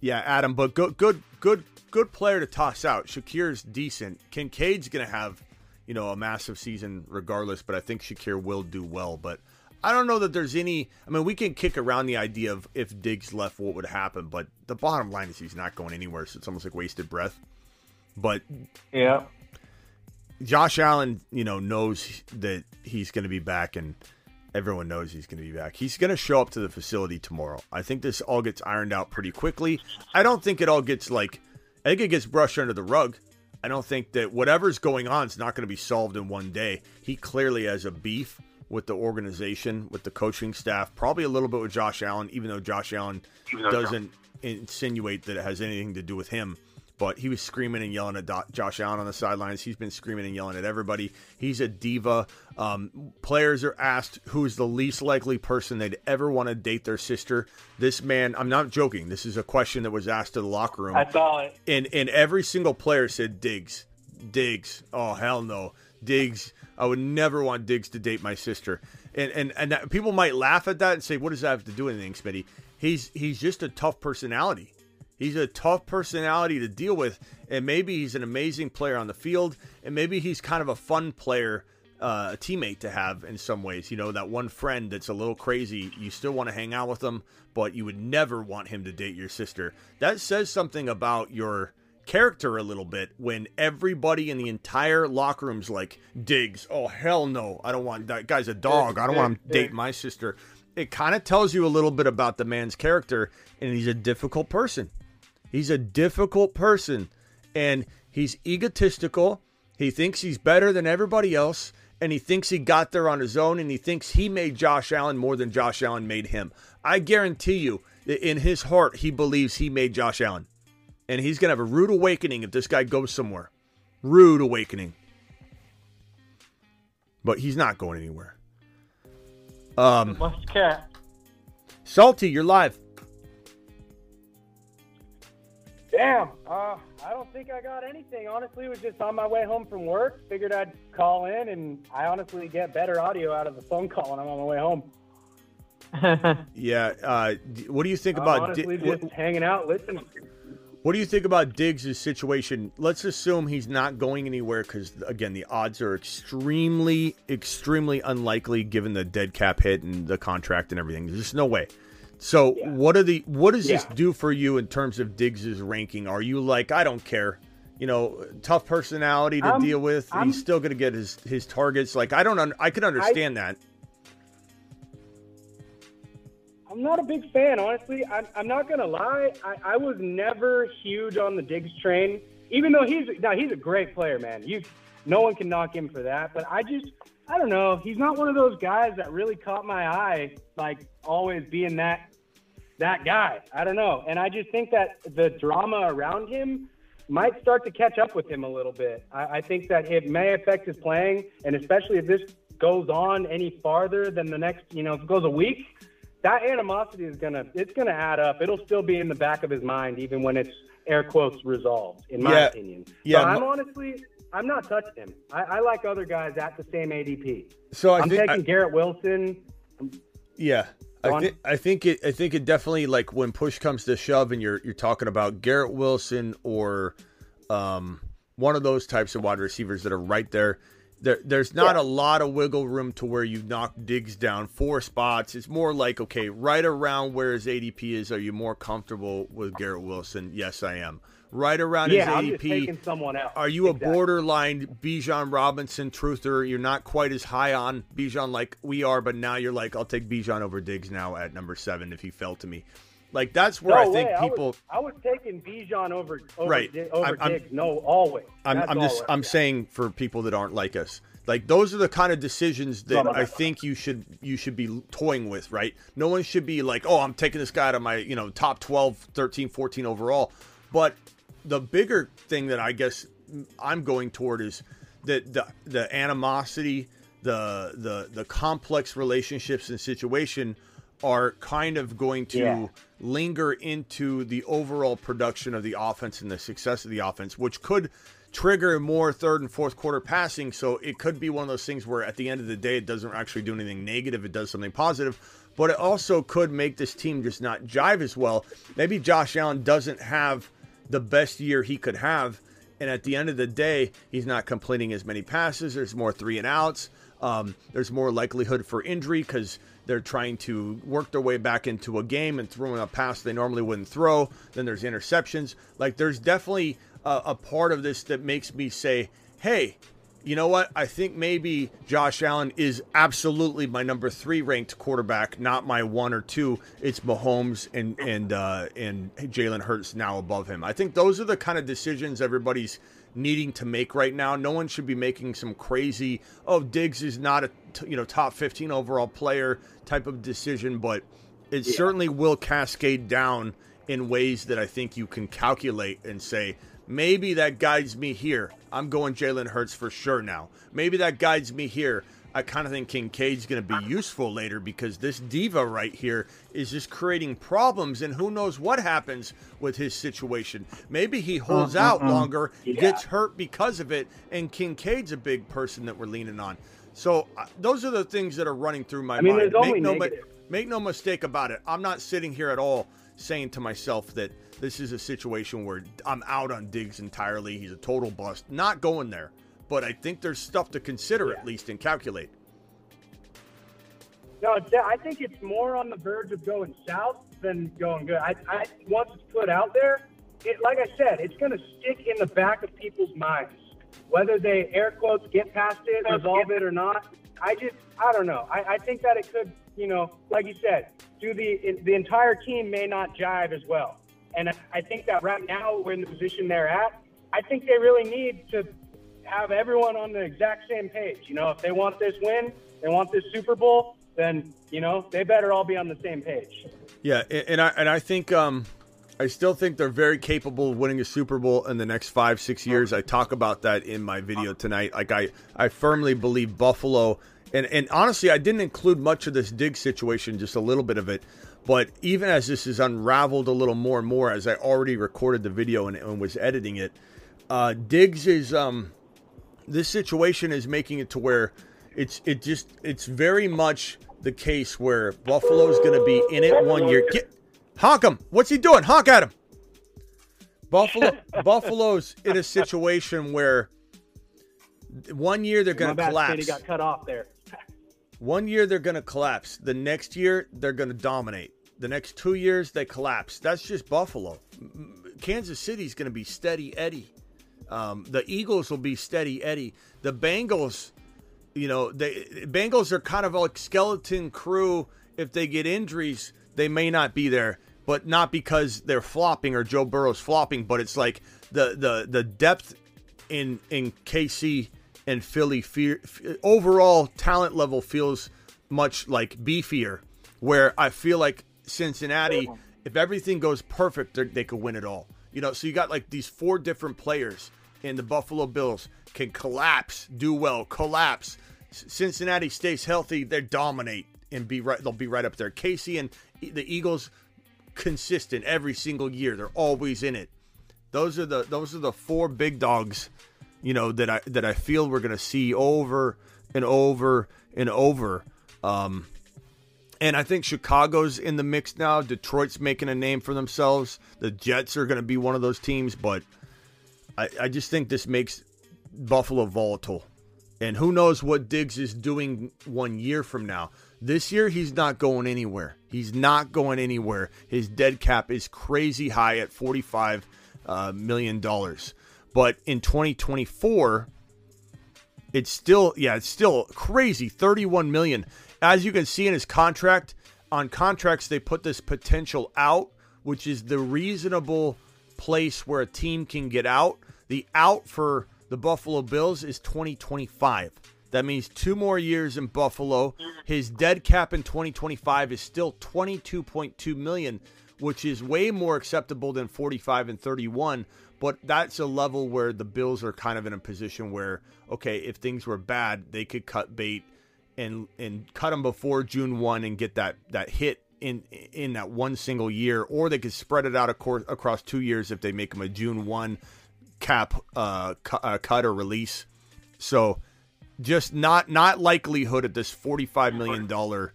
yeah, Adam, but good, good, good, good player to toss out. Shakir's decent. Kincaid's going to have, you know, a massive season regardless, but I think Shakir will do well. But I don't know that there's any. I mean, we can kick around the idea of if Diggs left, what would happen, but the bottom line is he's not going anywhere. So it's almost like wasted breath. But Yeah. Josh Allen, you know, knows that he's going to be back, and everyone knows he's going to be back. He's going to show up to the facility tomorrow. I think this all gets ironed out pretty quickly. I don't think it all gets like. I think it gets brushed under the rug. I don't think that whatever's going on is not going to be solved in one day. He clearly has a beef with the organization, with the coaching staff, probably a little bit with Josh Allen, even though Josh Allen doesn't insinuate that it has anything to do with him. But he was screaming and yelling at Do- Josh Allen on the sidelines. He's been screaming and yelling at everybody. He's a diva. Um, players are asked who's the least likely person they'd ever want to date their sister. This man, I'm not joking. This is a question that was asked to the locker room I saw it. and and every single player said Diggs, Diggs. Oh hell no, Diggs. I would never want Diggs to date my sister. And and and that, people might laugh at that and say, "What does that have to do with anything, Smitty?" He's he's just a tough personality. He's a tough personality to deal with, and maybe he's an amazing player on the field, and maybe he's kind of a fun player, uh, a teammate to have in some ways. You know, that one friend that's a little crazy. You still want to hang out with him, but you would never want him to date your sister. That says something about your character a little bit when everybody in the entire locker room's like, Diggs, oh hell no, I don't want that guy's a dog. I don't want him to date my sister. It kind of tells you a little bit about the man's character, and he's a difficult person. He's a difficult person, and he's egotistical. He thinks he's better than everybody else, and he thinks he got there on his own, and he thinks he made Josh Allen more than Josh Allen made him. I guarantee you, in his heart, he believes he made Josh Allen and he's going to have a rude awakening if this guy goes somewhere. Rude awakening. But he's not going anywhere. Um, Must cat. Salty, you're live. Damn. Uh, I don't think I got anything. Honestly, was just on my way home from work. Figured I'd call in, and I honestly get better audio out of the phone call when I'm on my way home. [laughs] Yeah. Uh, what do you think I'm about honestly Di- just hanging out, listening. what do you think about Diggs' situation? Let's assume he's not going anywhere because again, the odds are extremely, extremely unlikely given the dead cap hit and the contract and everything. There's just no way. So what are the what does this do for you in terms of Diggs' ranking? Are you like I don't care? You know, tough personality to I'm- deal with. I'm- He's still going to get his his targets. Like I don't un- I can understand that. I'm not a big fan, honestly. I'm, I'm not gonna lie. I, I was never huge on the Diggs train, even though he's now he's a great player, man. You, no one can knock him for that. But I just, I don't know. He's not one of those guys that really caught my eye, like always being that that guy. I don't know. And I just think that the drama around him might start to catch up with him a little bit. I, I think that it may affect his playing, and especially if this goes on any farther than the next, you know, if it goes a week, that animosity is gonna it's gonna add up. It'll still be in the back of his mind, even when it's air quotes resolved, in my Yeah. opinion. Yeah, But I'm honestly, I'm not touching him. I, I like other guys at the same ADP. So I I'm think taking I- Garrett Wilson. Yeah. I think I think it I think it definitely like when push comes to shove and you're you're talking about Garrett Wilson or um one of those types of wide receivers that are right there. There there's not a lot of wiggle room to where you knock Diggs down four spots. It's more like okay, right around where his ADP is. Are you more comfortable with Garrett Wilson? Yes, I am. Right around Yeah, I'm his ADP. taking someone. Are you a borderline Bijan Robinson truther? You're not quite as high on Bijan like we are, but now you're like, I'll take Bijan over Diggs now at number seven if he fell to me. Like that's where No I think people. I was, I was taking Bijan over over, Right. Over I'm- I'm- Diggs. No, always. I'm, I'm just always. I'm saying for people that aren't like us, like those are the kind of decisions that. I think you should you should be toying with, right? No one should be like, oh, I'm taking this guy out of my you know top 12, 13, 14 overall. But the bigger thing that I guess I'm going toward is that the the animosity, the the the complex relationships and situation are kind of going to Yeah. linger into the overall production of the offense and the success of the offense, which could trigger more third and fourth quarter passing. So it could be one of those things where at the end of the day, it doesn't actually do anything negative, it does something positive. But it also could make this team just not jive as well. Maybe Josh Allen doesn't have the best year he could have. And at the end of the day, he's not completing as many passes. There's more three and outs. Um, there's more likelihood for injury because they're trying to work their way back into a game and throwing a pass they normally wouldn't throw. Then there's interceptions. Like there's definitely a, a part of this that makes me say, hey, you know what? I think maybe Josh Allen is absolutely my number three ranked quarterback, not my one or two. It's Mahomes and and uh, and Jalen Hurts now above him. I think those are the kind of decisions everybody's needing to make right now. No one should be making some crazy oh Diggs is not a t- you know top fifteen overall player type of decision, but it certainly will cascade down in ways that I think you can calculate and say, maybe that guides me here. I'm going Jalen Hurts for sure now. Maybe that guides me here. I kind of think Kincaid's going to be useful later because this diva right here is just creating problems, and who knows what happens with his situation. Maybe he holds out longer, gets hurt because of it, and Kincaid's a big person that we're leaning on. So uh, those are the things that are running through my I mean, mind. only no, ma- Make no mistake about it. I'm not sitting here at all saying to myself that this is a situation where I'm out on Diggs entirely. He's a total bust. Not going there. But I think there's stuff to consider at least and calculate. No, I think it's more on the verge of going south than going good. I, I once it's put out there, it, like I said, it's going to stick in the back of people's minds, whether they air quotes get past it, resolve it or not. I just, I don't know. I, I think that it could, you know, like you said, do the the entire team may not jive as well. And I- think that right now we're in the position they're at. I think they really need to have everyone on the exact same page. You know, if they want this win, they want this Super Bowl, then you know they better all be on the same page. Yeah, and, and I and I think um, I still think they're very capable of winning a Super Bowl in the next five six years. I talk about that in my video tonight. Like I I firmly believe Buffalo, and and honestly, I didn't include much of this dig situation, just a little bit of it. But even as this is unraveled a little more and more, as I already recorded the video and, and was editing it, uh, Diggs is um, this situation is making it to where it's it just it's very much the case where Buffalo's going to be in it one year. Get honk him. What's he doing? Honk at him. Buffalo [laughs] Buffalo's in a situation where one year they're going to collapse. Smitty got cut off there. One year they're going to collapse. The next year they're going to dominate. The next two years they collapse. That's just Buffalo. Kansas City's going to be steady Eddie. Um, the Eagles will be steady Eddie. The Bengals, you know, the Bengals are kind of like skeleton crew. If they get injuries, they may not be there, but not because they're flopping or Joe Burrow's flopping. But it's like the the the depth in in KC and Philly fear, overall talent level feels much like beefier. Where I feel like Cincinnati, if everything goes perfect, they're- could win it all. You know, so you got like these four different players, and the Buffalo Bills can collapse, do well, collapse. Cincinnati stays healthy, they dominate and be right. They'll be right up there. KC and the Eagles, consistent every single year. They're always in it. Those are the those are the four big dogs, you know that I that I feel we're gonna see over and over and over. Um, and I think Chicago's in the mix now. Detroit's making a name for themselves. The Jets are going to be one of those teams, but I, I just think this makes Buffalo volatile. And who knows what Diggs is doing one year from now. This year, he's not going anywhere. He's not going anywhere. His dead cap is crazy high at $45 uh, million. But in 2024, it's still yeah it's still crazy 31 million. As you can see in his contract on contracts they put this potential out which is the reasonable place where a team can get out. The out for the buffalo bills is 2025 that means two more years in buffalo. His dead cap in 2025 is still 22.2 million which is way more acceptable than 45 and 31 but that's a level where the bills are kind of in a position where okay if things were bad they could cut bait and and cut them before June 1 and get that that hit in in that one single year. Or they could spread it out across, across two years if they make them a June 1 cap uh, cu- uh, cut or release. So just not not likelihood at this 45 million dollar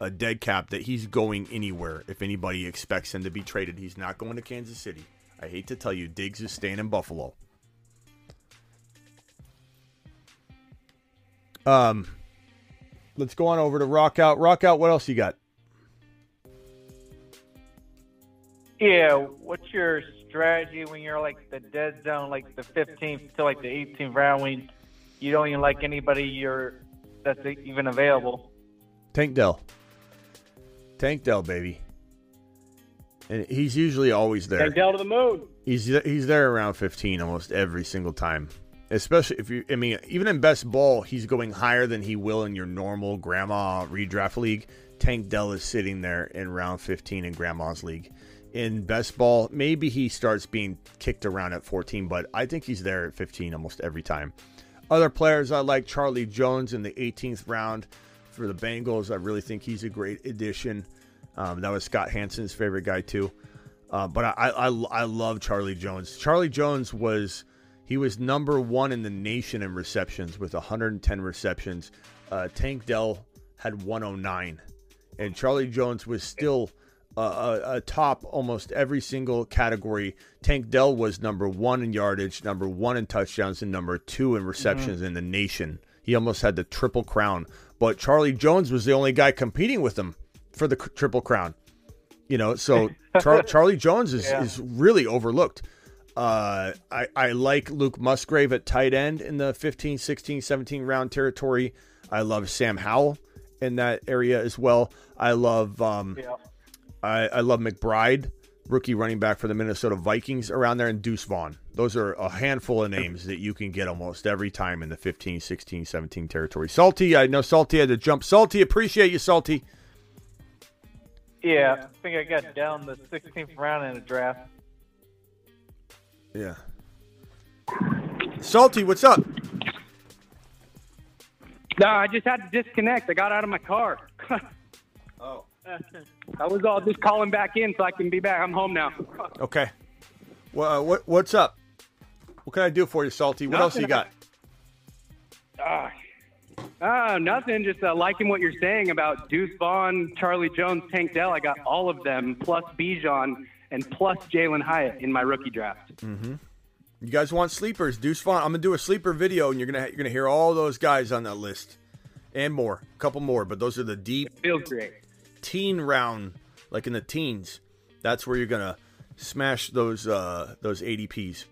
a dead cap that he's going anywhere if anybody expects him to be traded. He's not going to Kansas City I hate to tell you Diggs is staying in Buffalo. Um let's go on over to rock out. Rock out what else you got? Yeah, what's your strategy when you're like the dead zone, like the 15th to like the 18th round when you don't even like anybody you're that's even available? Tank Dell. Tank Dell baby and he's usually always there Tank Dell to the moon. He's he's there around 15 almost every single time. Especially if you, I mean, even in best ball, he's going higher than he will in your normal grandma redraft league. Tank Dell is sitting there in round 15 in grandma's league. In best ball, maybe he starts being kicked around at 14, but I think he's there at 15 almost every time. Other players I like Charlie Jones in the 18th round for the Bengals. I really think he's a great addition. Um, that was Scott Hansen's favorite guy too. Uh, but I, I I love Charlie Jones. Charlie Jones was he was number one in the nation in receptions with 110 receptions. Uh, Tank Dell had 109, and Charlie Jones was still uh, a, a top almost every single category. Tank Dell was number one in yardage, number one in touchdowns, and number two in receptions in the nation. He almost had the triple crown, but Charlie Jones was the only guy competing with him for the triple crown. You know, so [laughs] Char- Charlie Jones is, Yeah. is really overlooked. Uh, I, I like Luke Musgrave at tight end in the 15, 16, 17 round territory. I love Sam Howell in that area as well. I love um, Yeah. I, I love McBride, rookie running back for the Minnesota Vikings around there, and Deuce Vaughn. Those are a handful of names that you can get almost every time in the 15, 16, 17 territory. Salty, I know Salty had to jump. Salty, appreciate you, Salty. Yeah, I think I got down the 16th round in the draft. Yeah. Salty, what's up? No, I just had to disconnect. I got out of my car. [laughs] Oh. I was all just calling back in so I can be back. I'm home now. Okay. Well, uh, what what's up? What can I do for you, Salty? What else you got? Ah, ah, nothing. Just uh, liking what you're saying about Deuce Vaughn, Charlie Jones, Tank Dell. I got all of them plus Bijan and plus Jalin Hyatt in my rookie draft. Mm-hmm. You guys want sleepers? Deuce Vaughn. I'm gonna do a sleeper video, and you're gonna you're gonna hear all those guys on that list, and more, a couple more. But those are the deep Feels great. teen round, like in the teens. That's where you're gonna smash those uh those ADPs.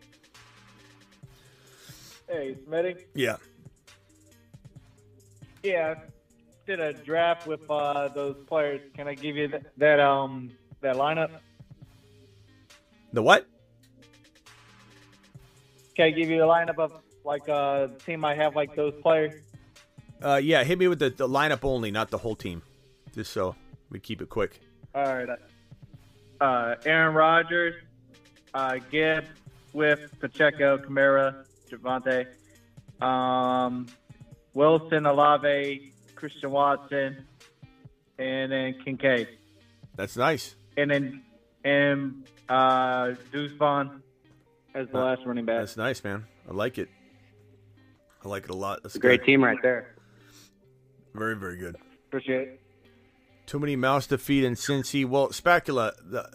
Hey, Smitty. Yeah. Yeah, did a draft with uh, those players. Can I give you that, that um that lineup? The what? Can I give you the lineup of Like uh, team I have like those players. Uh, yeah, hit me with the, the lineup only, not the whole team, just so we keep it quick. All right. Uh, Aaron Rodgers, uh, Gibbs, Swift, Pacheco, Kamara, Davante, um, Wilson, Olave, Christian Watson, and then Kincaid, That's nice. and then and uh, Deuce Vaughn as the last running back. That's nice, man. I like it. I like it a lot. That's a great team right there. Very, very good. Appreciate it. Too many mouths to feed in Cincy. Well, Spacula, the,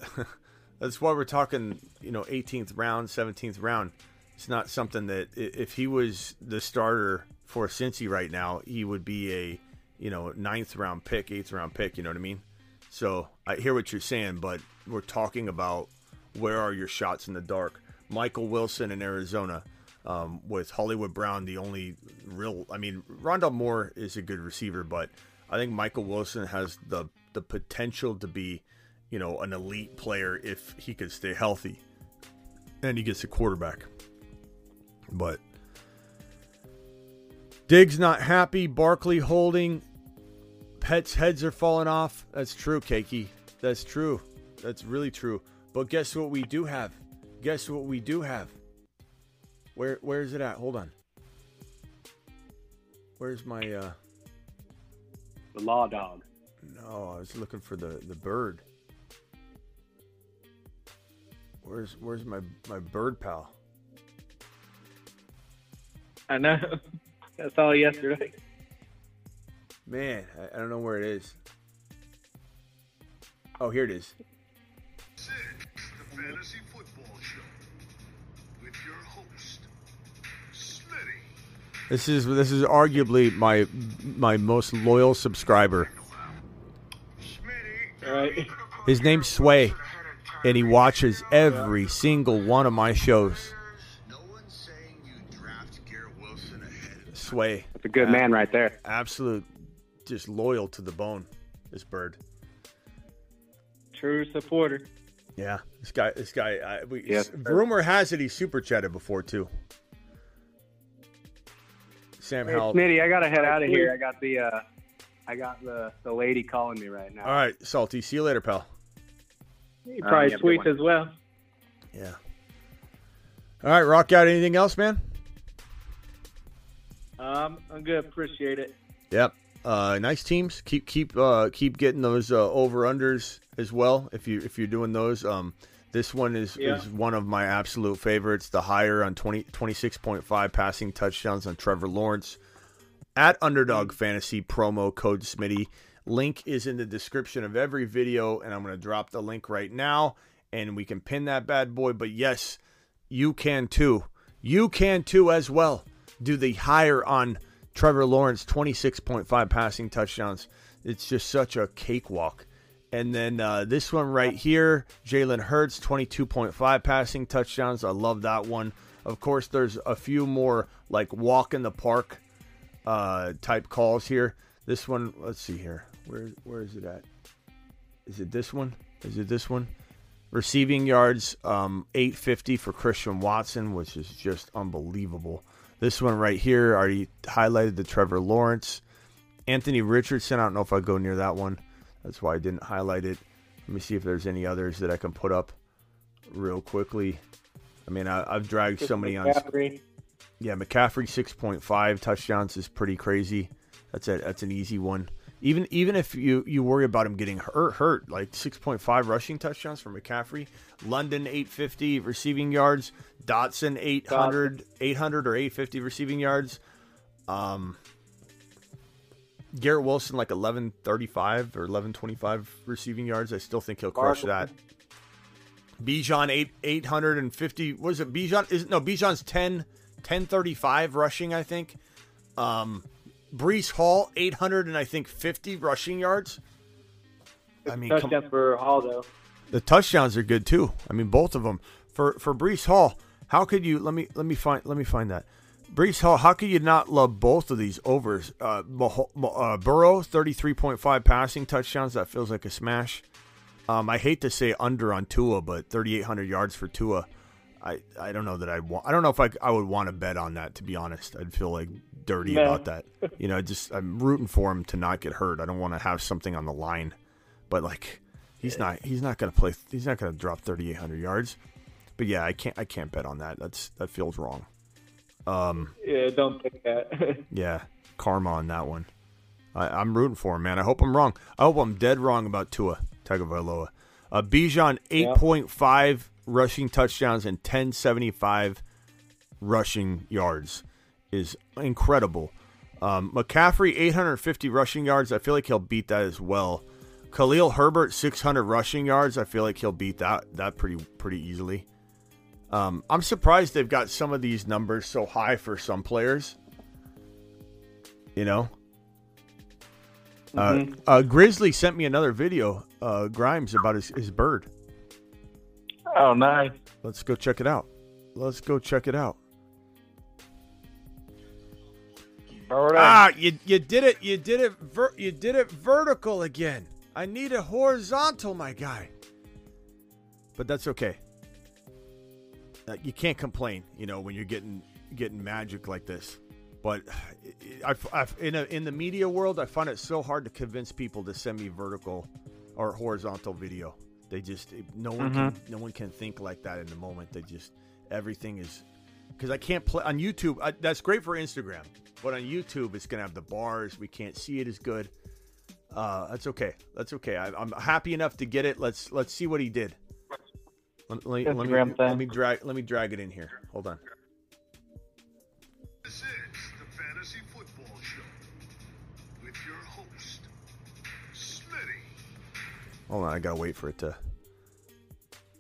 [laughs] that's why we're talking, you know, 18th round, 17th round. It's not something that if he was the starter for Cincy right now, he would be a, you know, ninth round pick, eighth round pick. You know what I mean? So I hear what you're saying, but we're talking about where are your shots in the dark. Michael Wilson in Arizona, um, with Hollywood Brown, the only real. I mean, Rondale Moore is a good receiver, but I think Michael Wilson has the the potential to be, you know, an elite player if he could stay healthy, and he gets a quarterback. But Diggs not happy. Barkley holding. Pets' heads are falling off. That's true, Keiki. That's true. That's really true. But guess what we do have? Guess what we do have? Where where is it at? Hold on. Where's my uh The law dog. no, I was looking for the the bird. Where's where's my my bird pal? I know. [laughs] I saw it yesterday. Man, I, I don't know where it is. Oh, here it is. Six, the Fantasy Football Show. With your host, Smitty. This is this is arguably my my most loyal subscriber. Smitty. Right. His name's Sway, and he watches every single one of my shows. Sway, That's a good man right there. absolute, just loyal to the bone. This bird. True supporter. Yeah, this guy. This guy. I, we, Yes. rumor has it he super chatted before too. Sam Hey, Howell. Smitty, I gotta head out of here. I got the uh, I got the the lady calling me right now. All right, Salty. See you later, pal. He probably right, you have tweets as well. Yeah. All right, rock out. Anything else, man? Um, I'm good. Appreciate it. Yep. Uh, nice teams. Keep keep uh, keep getting those uh, over unders as well. If you if you're doing those, um, this one is Yeah. is one of my absolute favorites. The higher on 20, 26.5 passing touchdowns on Trevor Lawrence at Underdog Fantasy promo code Smitty. Link is in the description of every video, and I'm going to drop the link right now, and we can pin that bad boy. But yes, you can too. You can too as well. Do the higher on Trevor Lawrence, 26.5 passing touchdowns. It's just such a cakewalk. And then uh, this one right here, Jalen Hurts, 22.5 passing touchdowns. I love that one. Of course, there's a few more like walk in the park uh, type calls here. This one, let's see here. Where where is it at? Is it this one? Is it this one? Receiving yards, um, 850 for Christian Watson, which is just unbelievable. This one right here, I already highlighted the Trevor Lawrence. Anthony Richardson, I don't know if I go near that one. That's why I didn't highlight it. Let me see if there's any others that I can put up real quickly. I mean, I, I've dragged so many on. McCaffrey. Yeah, McCaffrey 6.5 touchdowns is pretty crazy. That's a that's an easy one. Even even if you you worry about him getting hurt, hurt like 6.5 rushing touchdowns for McCaffrey, London 850 receiving yards, Dotson 800 800 or 850 receiving yards. Um Garrett Wilson like 1135 or 1125 receiving yards. I still think he'll crush that. Bijan eight eight hundred and fifty. What is it? Bijan is no Bijan's 10, 1035 rushing. I think. Um, Breece Hall eight hundred and I think fifty rushing yards. I mean, come, for Hall though. the touchdowns are good too. I mean, both of them for for Breece Hall. How could you let me let me find let me find that Breece Hall? How could you not love both of these overs? Uh, uh Burrow thirty three point five passing touchdowns. That feels like a smash. Um, I hate to say under on Tua, but thirty eight hundred yards for Tua. I, I don't know that I want. I don't know if I, I would want to bet on that. To be honest, I'd feel like dirty No. about that. [laughs] You know, just I'm rooting for him to not get hurt. I don't want to have something on the line, but like he's not he's not going to play. He's not going to drop 3,800 yards. But yeah, I can't I can't bet on that. That's that feels wrong. Um, Yeah, don't think that. [laughs] yeah, karma on that one. I, I'm rooting for him, man. I hope I'm wrong. I hope I'm dead wrong about Tua Tagovailoa. Uh, Bijan, 8.5 rushing touchdowns and 1075 rushing yards is incredible. Um, McCaffrey, 850 rushing yards. I feel like he'll beat that as well. Khalil Herbert, 600 rushing yards. I feel like he'll beat that that pretty pretty easily. Um, I'm surprised they've got some of these numbers so high for some players. You know, uh, uh, Grizzly sent me another video, uh, Grimes, about his, his bird. Oh, nice. Let's go check it out. Let's go check it out. Ah, you you did it. You did it. Ver- you did it vertical again. I need a horizontal, my guy. But that's okay. Uh, you can't complain, you know, when you're getting getting magic like this. But I, I, in a, in the media world, I find it so hard to convince people to send me vertical or horizontal video. They just no one can no one can think like that in the moment. They just everything is because I can't play on YouTube. I, that's great for Instagram, but on YouTube it's gonna have the bars. We can't see it as good. Uh, that's okay. That's okay. I, I'm happy enough to get it. Let's let's see what he did. Let, let, let me let me drag let me drag it in here. Hold on. Hold on. I gotta wait for it to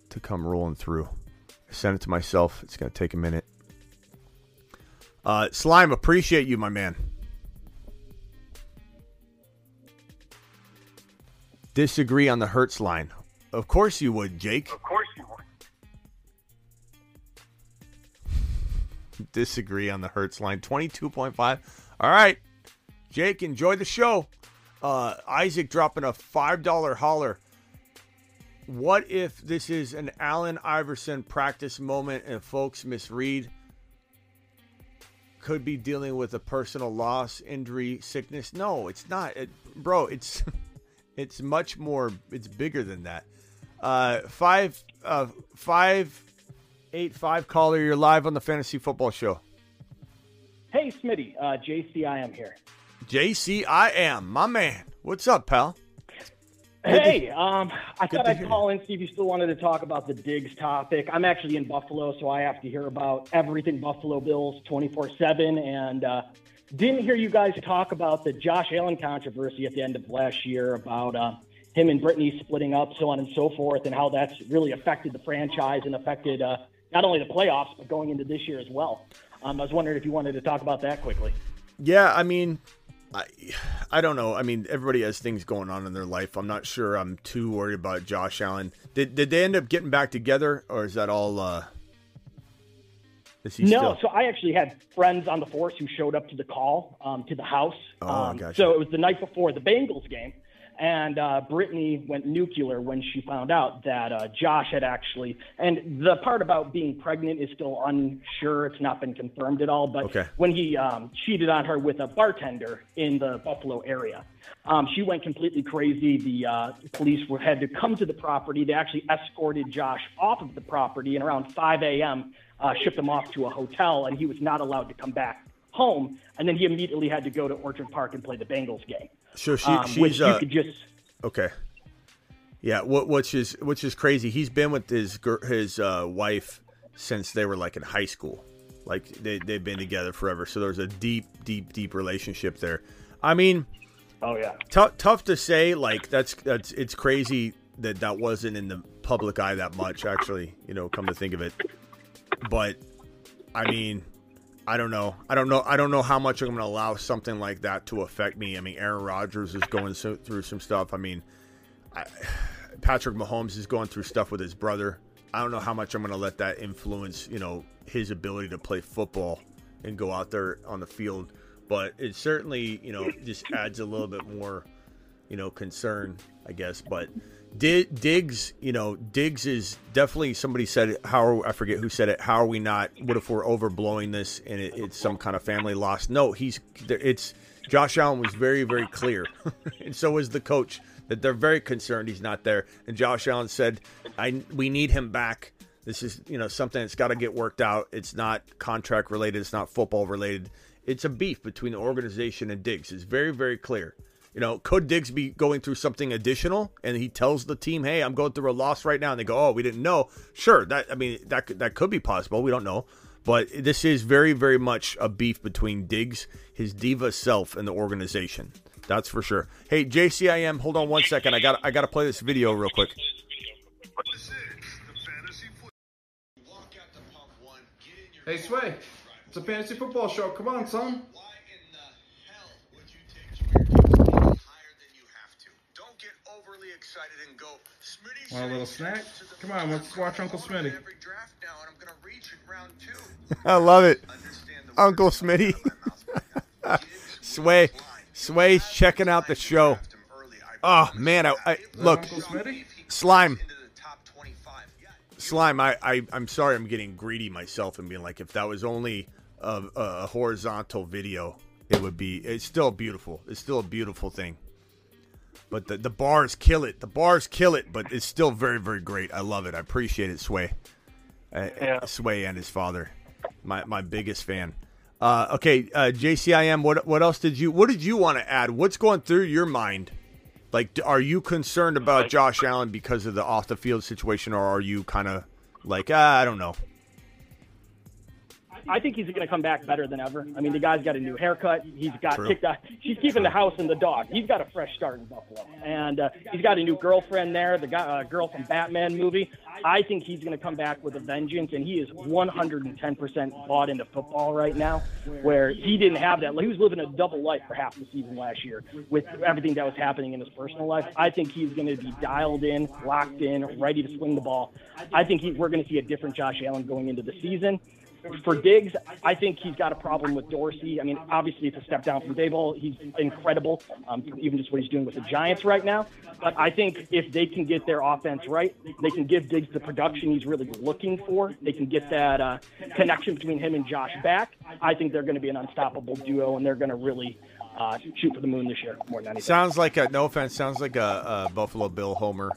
to come rolling through. I sent it to myself. It's gonna take a minute. Uh, Slime, appreciate you, my man. Disagree on the Hurts line. Of course you would, Jake. Of course you would. [laughs] disagree on the Hurts line. 22.5. All right. Jake, enjoy the show. Uh, Isaac dropping a $5 holler. What if this is an Allen Iverson practice moment and folks misread? Could be dealing with a personal loss, injury, sickness. No, it's not. It, bro, it's [laughs] it's much more it's bigger than that. Uh five uh five eight five caller, you're live on the fantasy football show. Hey, Smitty, uh, here. JC, I am my man. What's up, pal? Hey, um, I good thought I'd call in see if you still wanted to talk about the Diggs topic. I'm actually in Buffalo, so I have to hear about everything Buffalo Bills 24 7. And uh, didn't hear you guys talk about the Josh Allen controversy at the end of last year about uh, him and Brittany splitting up, so on and so forth, and how that's really affected the franchise and affected uh, not only the playoffs, but going into this year as well. Um, I was wondering if you wanted to talk about that quickly. Yeah, I mean, I, I don't know. I mean, everybody has things going on in their life. I'm not sure I'm too worried about Josh Allen. Did did they end up getting back together, or is that all? uh Is No, still? so I actually had friends on the force who showed up to the call um, to the house. Oh, um, gotcha. So it was the night before the Bengals game, and uh, Brittany went nuclear when she found out that uh, Josh had actually. And the part about being pregnant is still unsure; it's not been confirmed at all. But Okay. when he um, cheated on her with a bartender in the Buffalo area. Um, she went completely crazy. The uh, police were, had to come to the property. They actually escorted Josh off of the property, and around 5 a.m., uh, shipped him off to a hotel, and he was not allowed to come back home. And then he immediately had to go to Orchard Park and play the Bengals game. So she, um, she's you uh, could just okay. Yeah, what which is which is crazy. He's been with his his uh, wife since they were like in high school. Like they they've been together forever. So there's a deep, deep, deep relationship there. I mean, oh yeah. Tou- tough to say. Like that's that's it's crazy that that wasn't in the public eye that much. Actually, you know, come to think of it. But I mean, I don't know. I don't know. I don't know how much I'm going to allow something like that to affect me. I mean, Aaron Rodgers is going so, through some stuff. I mean, I, [sighs] Patrick Mahomes is going through stuff with his brother. I don't know how much I'm going to let that influence, you know, his ability to play football and go out there on the field. But it certainly, you know, just adds a little bit more you know, concern, I guess. But Di- Diggs, you know, Diggs is definitely somebody said it, how are, I forget who said it. How are we not? What if we're overblowing this and it, it's some kind of family loss? No, he's it's Josh Allen was very very clear, [laughs] and so was the coach that they're very concerned he's not there. And Josh Allen said, "I we need him back." This is, you know, something that's got to get worked out. It's not contract related. It's not football related. It's a beef between the organization and Diggs. It's very, very clear. You know, could Diggs be going through something additional, and he tells the team, "Hey, I'm going through a loss right now," and they go, "Oh, we didn't know." Sure, that I mean that that could be possible. We don't know, but this is very, very much a beef between Diggs, his diva self, and the organization. That's for sure. Hey, JCIM, hold on one second. I got I got to play this video real quick. Hey, Sway. It's a fantasy football show. Come on, son. Want a little snack? Come on, let's watch Uncle Smitty. I love it. Uncle Smitty. [laughs] Sway. Sway's checking out the show. Oh, man. I, I Look, Slime. Slime, I, I, I'm sorry I'm getting greedy myself and being like, if that was only a, a horizontal video, it would be, it's still beautiful. It's still a beautiful thing. But the, the bars kill it. The bars kill it, but it's still very, very great. I love it. I appreciate it, Sway. Uh, Sway and his father. My, my biggest fan. Uh, okay, uh, JCIM, what, what else did you, what did you want to add? What's going through your mind? Like, are you concerned about Josh Allen because of the off the field situation, or are you kind of like, ah, I don't know? I think he's going to come back better than ever. I mean, the guy's got a new haircut. He's got True. kicked out. She's keeping the house and the dog. He's got a fresh start in Buffalo, and uh, he's got a new girlfriend there. The guy, uh, girl from Batman movie. I think he's going to come back with a vengeance, and he is 110% bought into football right now. Where he didn't have that. He was living a double life for half the season last year with everything that was happening in his personal life. I think he's going to be dialed in, locked in, ready to swing the ball. I think he, we're going to see a different Josh Allen going into the season for Diggs, I think he's got a problem with Dorsey. I mean, obviously it's a step down from Daboll. He's incredible, um, even just what he's doing with the Giants right now. But I think if they can get their offense right, they can give Diggs the production he's really looking for. They can get that uh, connection between him and Josh back. I think they're going to be an unstoppable duo, and they're going to really uh, shoot for the moon this year more than anything. Sounds like a no offense. Sounds like a, a Buffalo Bill homer.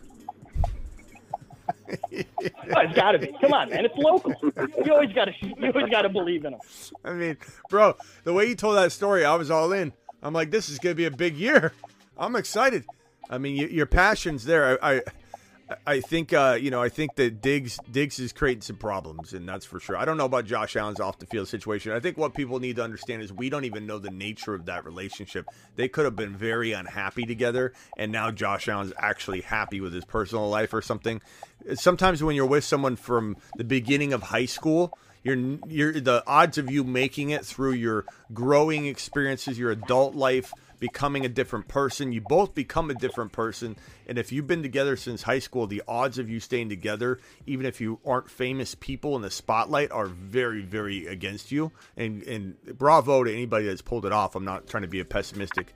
Oh, [laughs] it's got to be. Come on, man. It's local. You always got to. You always got to believe in them. I mean, bro, the way you told that story, I was all in. I'm like, this is gonna be a big year. I'm excited. I mean, your passion's there. I, I, I think, uh, you know, I think that Diggs, Diggs is creating some problems, and that's for sure. I don't know about Josh Allen's off the field situation. I think what people need to understand is we don't even know the nature of that relationship. They could have been very unhappy together, and now Josh Allen's actually happy with his personal life or something. Sometimes when you're with someone from the beginning of high school, you're, you're the odds of you making it through your growing experiences, your adult life, becoming a different person. You both become a different person. And if you've been together since high school, the odds of you staying together, even if you aren't famous people in the spotlight, are very, very against you. And and bravo to anybody that's pulled it off. I'm not trying to be a pessimistic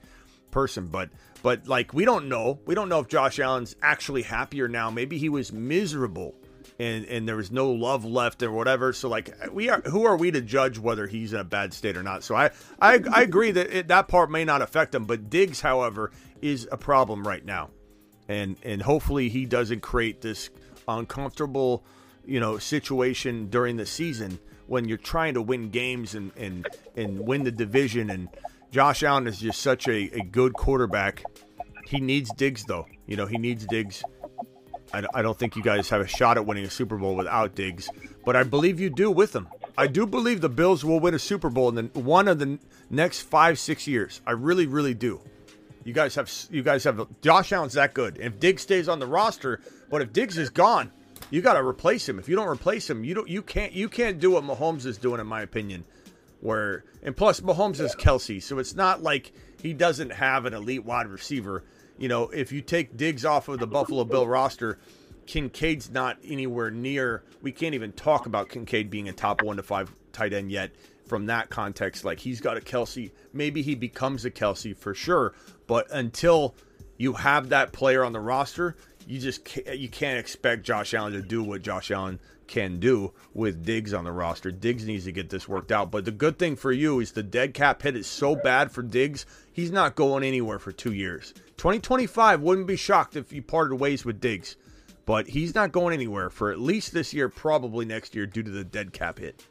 person, but but like we don't know. We don't know if Josh Allen's actually happier now. Maybe he was miserable and and there was no love left or whatever. So like we are, who are we to judge whether he's in a bad state or not? So I I, I agree that it, that part may not affect him, but Diggs, however, is a problem right now, and and hopefully he doesn't create this uncomfortable you know situation during the season when you're trying to win games and and and win the division and Josh Allen is just such a, a good quarterback. He needs Diggs though. You know, he needs Diggs. I, I don't think you guys have a shot at winning a Super Bowl without Diggs, but I believe you do with him. I do believe the Bills will win a Super Bowl in the, one of the next five, six years. I really, really do. You guys have you guys have Josh Allen's that good. If Diggs stays on the roster, but if Diggs is gone, you got to replace him. If you don't replace him, you don't you can't you can't do what Mahomes is doing, in my opinion. Where and plus Mahomes is Kelce, so it's not like he doesn't have an elite wide receiver. You know, if you take Diggs off of the Buffalo Bill roster, Kincaid's not anywhere near. We can't even talk about Kincaid being a top one to five tight end yet. From that context, like he's got a Kelce, maybe he becomes a Kelce for sure. But until you have that player on the roster. You just can't, you can't expect Josh Allen to do what Josh Allen can do with Diggs on the roster. Diggs needs to get this worked out. But the good thing for you is the dead cap hit is so bad for Diggs. He's not going anywhere for two years. 2025 wouldn't be shocked if you parted ways with Diggs, but he's not going anywhere for at least this year, probably next year due to the dead cap hit.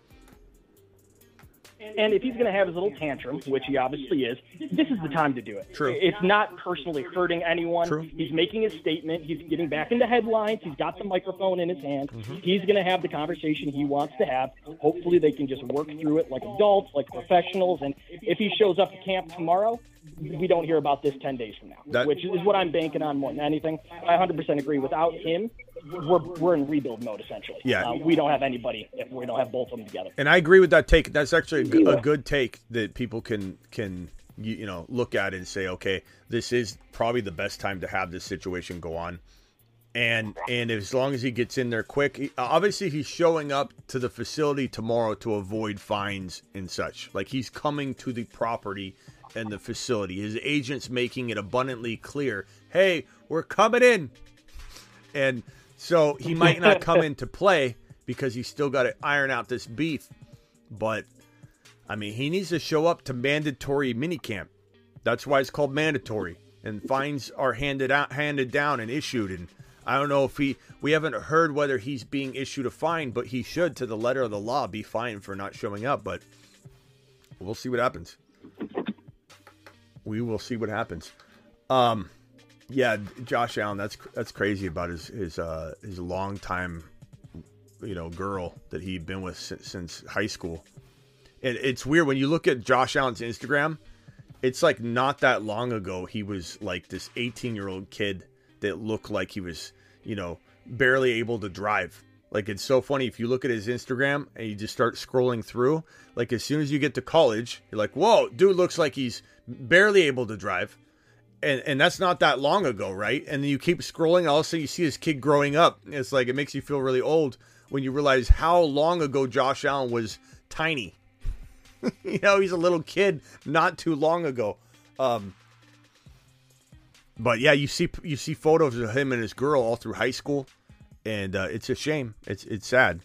And if he's going to have his little tantrum, which he obviously is, this is the time to do it. True. It's not personally hurting anyone. True. He's making his statement. He's getting back into headlines. He's got the microphone in his hand. Mm-hmm. He's going to have the conversation he wants to have. Hopefully, they can just work through it like adults, like professionals. And if he shows up to camp tomorrow, we don't hear about this 10 days from now, That- which is what I'm banking on more than anything. I 100% agree. Without him, we're, we're in rebuild mode, essentially. Yeah. Uh, we don't have anybody if we don't have both of them together. And I agree with that take. That's actually a good, a good take that people can can you, you know look at and say, okay, this is probably the best time to have this situation go on. And and as long as he gets in there quick, he, obviously he's showing up to the facility tomorrow to avoid fines and such. Like he's coming to the property and the facility. His agent's making it abundantly clear, "Hey, we're coming in." And so he might not come [laughs] into play because he's still got to iron out this beef. But I mean, he needs to show up to mandatory minicamp. That's why it's called mandatory. And fines are handed out, handed down, and issued. And I don't know if he. We haven't heard whether he's being issued a fine, but he should, to the letter of the law, be fined for not showing up. But we'll see what happens. We will see what happens. Um, yeah, Josh Allen. That's that's crazy about his his uh, his long time, you know, girl that he'd been with since, since high school. And it's weird when you look at Josh Allen's Instagram. It's like not that long ago he was like this 18 year old kid that looked like he was, you know, barely able to drive. Like it's so funny if you look at his Instagram and you just start scrolling through. Like as soon as you get to college, you're like, "Whoa, dude looks like he's barely able to drive." And and that's not that long ago, right? And then you keep scrolling, all of a sudden you see this kid growing up. It's like it makes you feel really old when you realize how long ago Josh Allen was tiny. [laughs] you know, he's a little kid not too long ago. Um, but yeah, you see you see photos of him and his girl all through high school, and uh, it's a shame. It's it's sad.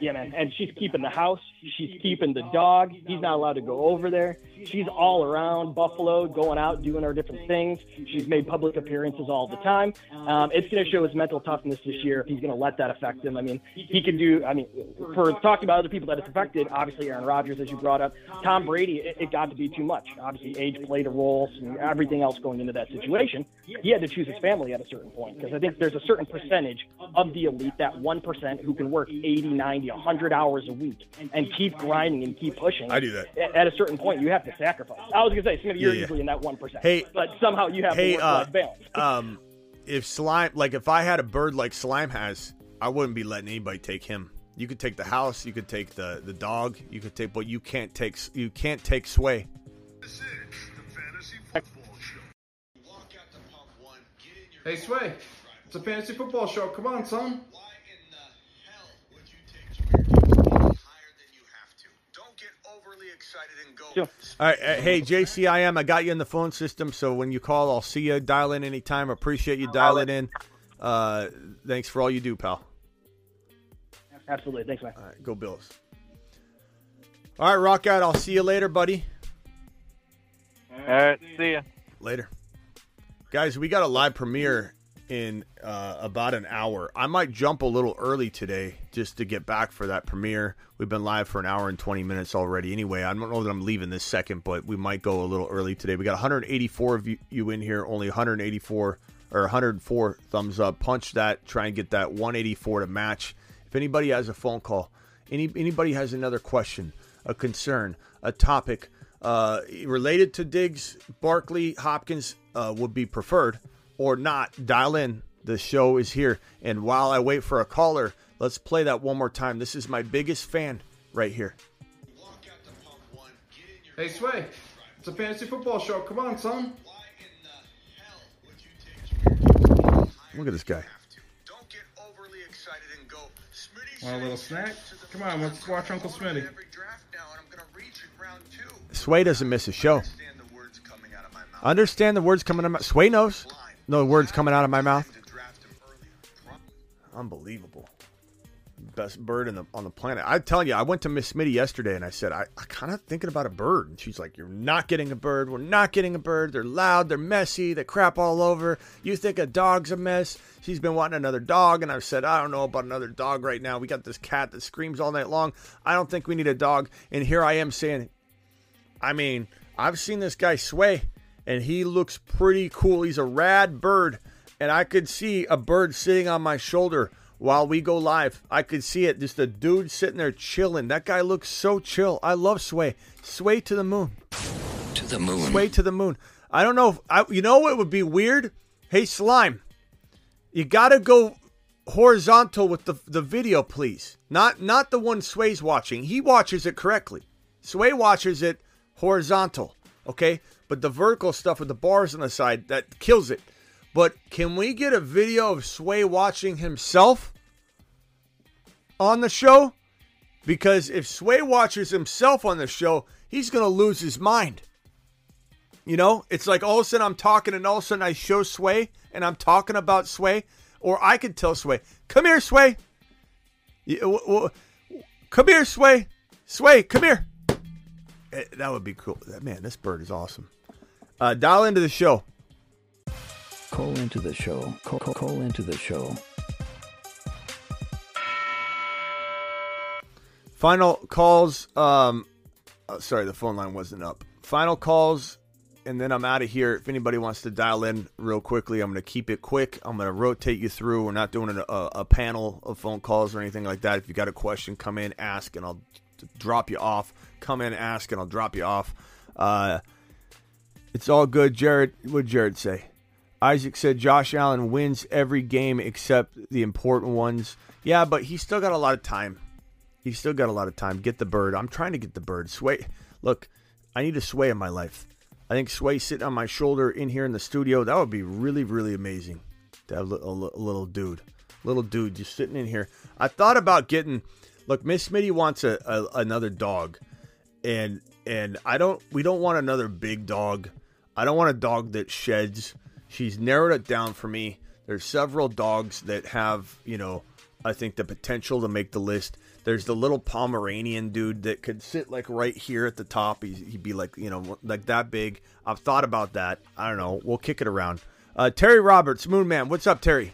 Yeah, man. And she's keeping the house. She's keeping the dog. He's not allowed to go over there. She's all around Buffalo, going out, doing her different things. She's made public appearances all the time. Um, it's going to show his mental toughness this year if he's going to let that affect him. I mean, he can do, I mean, for talking about other people that it's affected, obviously Aaron Rodgers, as you brought up, Tom Brady, it, it got to be too much. Obviously, age played a role and everything else going into that situation. He had to choose his family at a certain point because I think there's a certain percentage of the elite, that 1% who can work 80, 90, 100 hours a week and keep grinding and keep pushing. I do that. At- At a certain point, you have to sacrifice. I was going to say, Smitty, you're Yeah, yeah. usually in that 1%. Hey- but somehow you have hey, the work-life uh, balance. [laughs] um, if slime, like if I had a bird like slime has, I wouldn't be letting anybody take him. You could take the house, you could take the the dog, you could take, but you can't take you can't take sway. Hey, Sway. It's a fantasy football show. Come on, son. All right, uh, hey JCIM, I got you in the phone system, so when you call, I'll see you. Dial in anytime. Appreciate you dialing in. Uh, thanks for all you do, pal. Absolutely. Thanks, man. All right, go Bills. All right, rock out. I'll see you later, buddy. All right, see ya. Later. Guys, we got a live premiere in uh, about an hour. I might jump a little early today just to get back for that premiere. We've been live for an hour and 20 minutes already. Anyway, I don't know that I'm leaving this second, but we might go a little early today. We got 184 of you, in here, only 184 or 104 thumbs up. Punch that, try and get that 184 to match. If anybody has a phone call, any anybody has another question, a concern, a topic uh, related to Diggs, Barkley, Hopkins uh, would be preferred, or not, dial in. The show is here. And while I wait for a caller, let's play that one more time. This is my biggest fan right here. Hey, Sway. It's a fantasy football show. Come on, son. Look at this guy. Want a little snack? Come on, let's watch Uncle Smitty. Sway doesn't miss a show. Understand the words coming out of my mouth. Sway knows. No words coming out of my mouth. Unbelievable. Best bird in the, on the planet. I'm telling you, I went to Miss Smitty yesterday and I said, I, I kind of thinking about a bird. And she's like, You're not getting a bird. We're not getting a bird. They're loud. They're messy. They crap all over. You think a dog's a mess. She's been wanting another dog. And I've said, I don't know about another dog right now. We got this cat that screams all night long. I don't think we need a dog. And here I am saying, I mean, I've seen this guy sway and he looks pretty cool. He's a rad bird. And I could see a bird sitting on my shoulder while we go live. I could see it. Just a dude sitting there chilling. That guy looks so chill. I love Sway. Sway to the moon. To the moon. Sway to the moon. I don't know. If, I, you know what would be weird? Hey, Slime, you got to go horizontal with the, the video, please. Not not the one Sway's watching. He watches it correctly. Sway watches it horizontal, okay? But the vertical stuff with the bars on the side, that kills it. But can we get a video of Sway watching himself on the show? Because if Sway watches himself on the show, he's going to lose his mind. You know, it's like all of a sudden I'm talking and all of a sudden I show Sway and I'm talking about Sway. Or I could tell Sway, come here, Sway. Come here, Sway. Sway, come here. Eh, That would be cool. Man, this bird is awesome. Uh, dial into the show. Call into the show. Call, call, call into the show. Final calls. Um, oh, sorry, the phone line wasn't up. Final calls, and then I'm out of here. If anybody wants to dial in real quickly, I'm going to keep it quick. I'm going to rotate you through. We're not doing a, a, a panel of phone calls or anything like that. If you got a question, come in, ask, and I'll drop you off. Come in, ask, and I'll drop you off. Uh, it's all good. Jared, what Jared say? Isaac said Josh Allen wins every game except the important ones. Yeah, but he's still got a lot of time. He's still got a lot of time. Get the bird. I'm trying to get the bird. Sway. Look, I need a sway in my life. I think sway sitting on my shoulder in here in the studio. That would be really, really amazing. To have a little dude, little dude, just sitting in here. I thought about getting. Look, Miss Smitty wants a, a another dog, and and I don't. We don't want another big dog. I don't want a dog that sheds. She's narrowed it down for me. There's several dogs that have, you know, I think the potential to make the list. There's the little Pomeranian dude that could sit like right here at the top. He's, he'd be like, you know, like that big. I've thought about that. I don't know. We'll kick it around. Uh, Terry Roberts, Moon Man. What's up, Terry?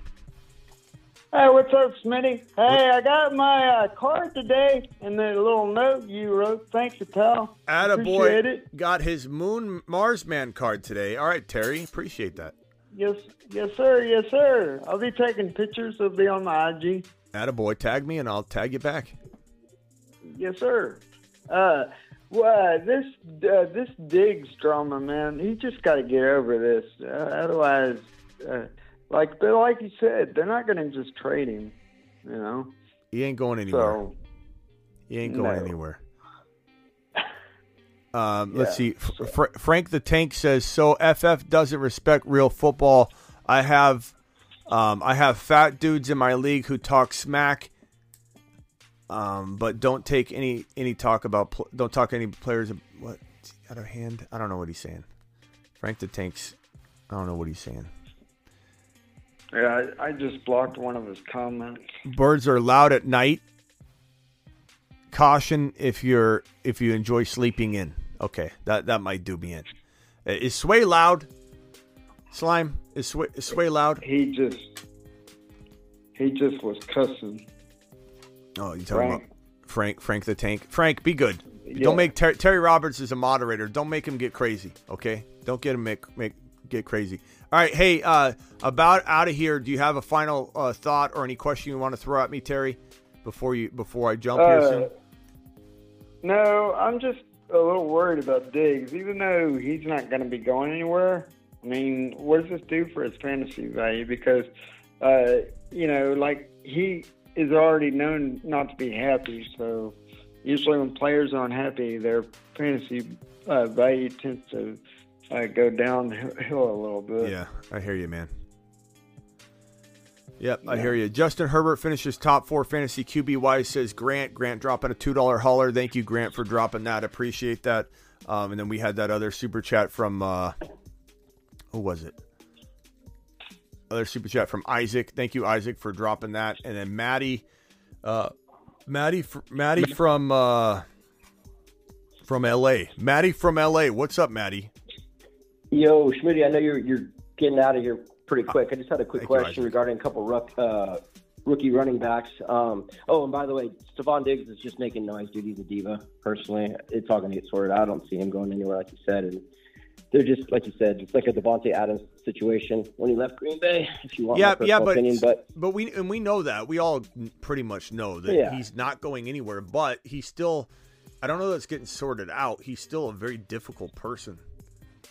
Hey, what's up, Smitty? Hey, I got my uh, card today and the little note you wrote. Thanks, pal. Appreciate Attaboy it. got his Moon Mars Man card today. All right, Terry. Appreciate that. Yes, yes, sir. Yes, sir. I'll be taking pictures. They'll be on my IG. Attaboy. Tag me and I'll tag you back. Yes, sir. Uh, well, this uh, this Diggs drama, man. He just got to get over this. Uh, otherwise, uh, like but like you said, they're not going to just trade him. You know. He ain't going anywhere. So He ain't going No. anywhere. [laughs] Um, Let's see. Fr- Fr- Frank the Tank says so. FF doesn't respect real football. I have, um, I have fat dudes in my league who talk smack, um, but don't take any any talk about pl- don't talk any players. What out of hand? I don't know what he's saying. Frank the Tank's. I don't know what he's saying. Yeah, I, I just blocked one of his comments. Birds are loud at night. Caution if you're if you enjoy sleeping in. Okay, that that might do me in. Uh, Is Sway loud? Slime is Sway, is Sway loud? He just he just was cussing. Oh, you talking Frank. about Frank? Frank the Tank. Frank, be good. Yeah. Don't make Ter- Terry Roberts is a moderator. Don't make him get crazy. Okay, don't get him make make get crazy. All right, hey, uh, about out of here. Do you have a final uh, thought or any question you want to throw at me, Terry? Before you before I jump here Uh, soon. No, I'm just a little worried about Diggs, even though he's not going to be going anywhere. I mean, what does this do for his fantasy value? Because, uh, you know, like he is already known not to be happy. So usually when players aren't happy, their fantasy uh, value tends to uh, go downhill a little bit. Yeah, I hear you, man. Yep, I hear you. Justin Herbert finishes top four fantasy QB wise. Says Grant. Grant dropping a two dollar hauler. Thank you, Grant, for dropping that. Appreciate that. Um, and then we had that other super chat from uh, who was it? Other super chat from Isaac. Thank you, Isaac, for dropping that. And then Maddie, uh, Maddie, fr- Maddie from uh, from L.A. Maddie from L.A. What's up, Maddie? Yo, Schmitty, I know you're you're getting out of here pretty quick. I just had a quick Thank you, question regarding a couple ruck, uh, rookie running backs. Um, oh, and by the way, Stefon Diggs is just making noise, dude. He's a diva. Personally, it's all going to get sorted out. I don't see him going anywhere, like you said. And they're just like you said, it's like a Davante Adams situation when he left Green Bay. If you want yeah, yeah, but opinion, but but we and we know that we all pretty much know that Yeah. he's not going anywhere. But he's still, I don't know that's getting sorted out. He's still a very difficult person.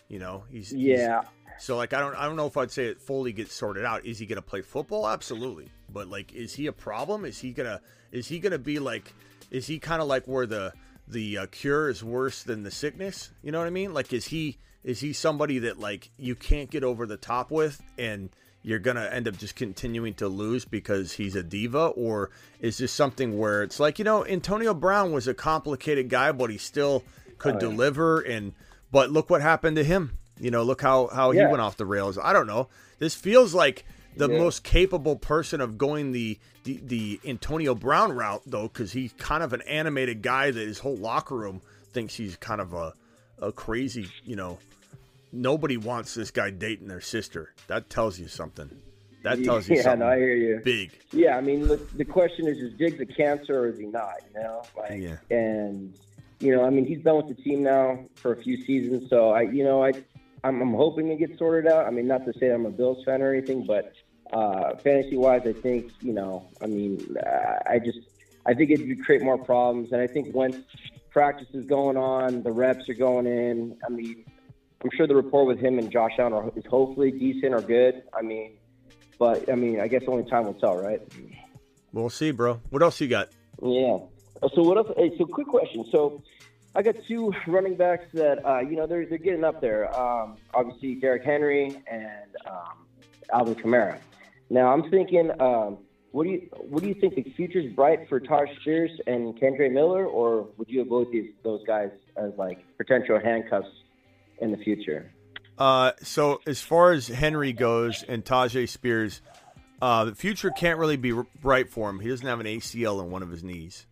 You know, he's he's- Yeah. so like I don't I don't know if I'd say it fully gets sorted out. Is he gonna play football? Absolutely. But like, is he a problem? Is he gonna is he gonna be like? Is he kind of like where the the uh, cure is worse than the sickness? You know what I mean? Like, is he is he somebody that like you can't get over the top with and you're gonna end up just continuing to lose because he's a diva, or is this something where it's like you know Antonio Brown was a complicated guy, but he still could Oh, yeah. deliver, and but look what happened to him. You know, look how how he went off the rails. I don't know. This feels like the Yeah. most capable person of going the the, the Antonio Brown route though, because he's kind of an animated guy that his whole locker room thinks he's kind of a a crazy. You know, nobody wants this guy dating their sister. That tells you something. That tells you yeah, [laughs] something. no, I hear you. Big. Yeah, I mean, look, the question is: Is Diggs a cancer or is he not? You know, like, Yeah. and you know, I mean, he's been with the team now for a few seasons, so I, you know, I, I'm, I'm hoping it gets sorted out. I mean, not to say I'm a Bills fan or anything, but uh, fantasy wise, I think, you know, I mean, I just, I think it would create more problems, and I think once practice is going on, the reps are going in. I mean, I'm sure the rapport with him and Josh Allen are, is hopefully decent or good. I mean, but I mean, I guess only time will tell, right? We'll see, bro. What else you got? Yeah. So what else? So quick question. So I got two running backs that uh, you know they're they're getting up there. Um, obviously Derrick Henry and um, Alvin Kamara. Now I'm thinking, um, what do you what do you think the future's bright for Tyjae Spears and Kendre Miller, or would you avoid these those guys as like potential handcuffs in the future? Uh, so as far as Henry goes and Tyjae Spears, uh, the future can't really be bright for him. He doesn't have an ACL in one of his knees,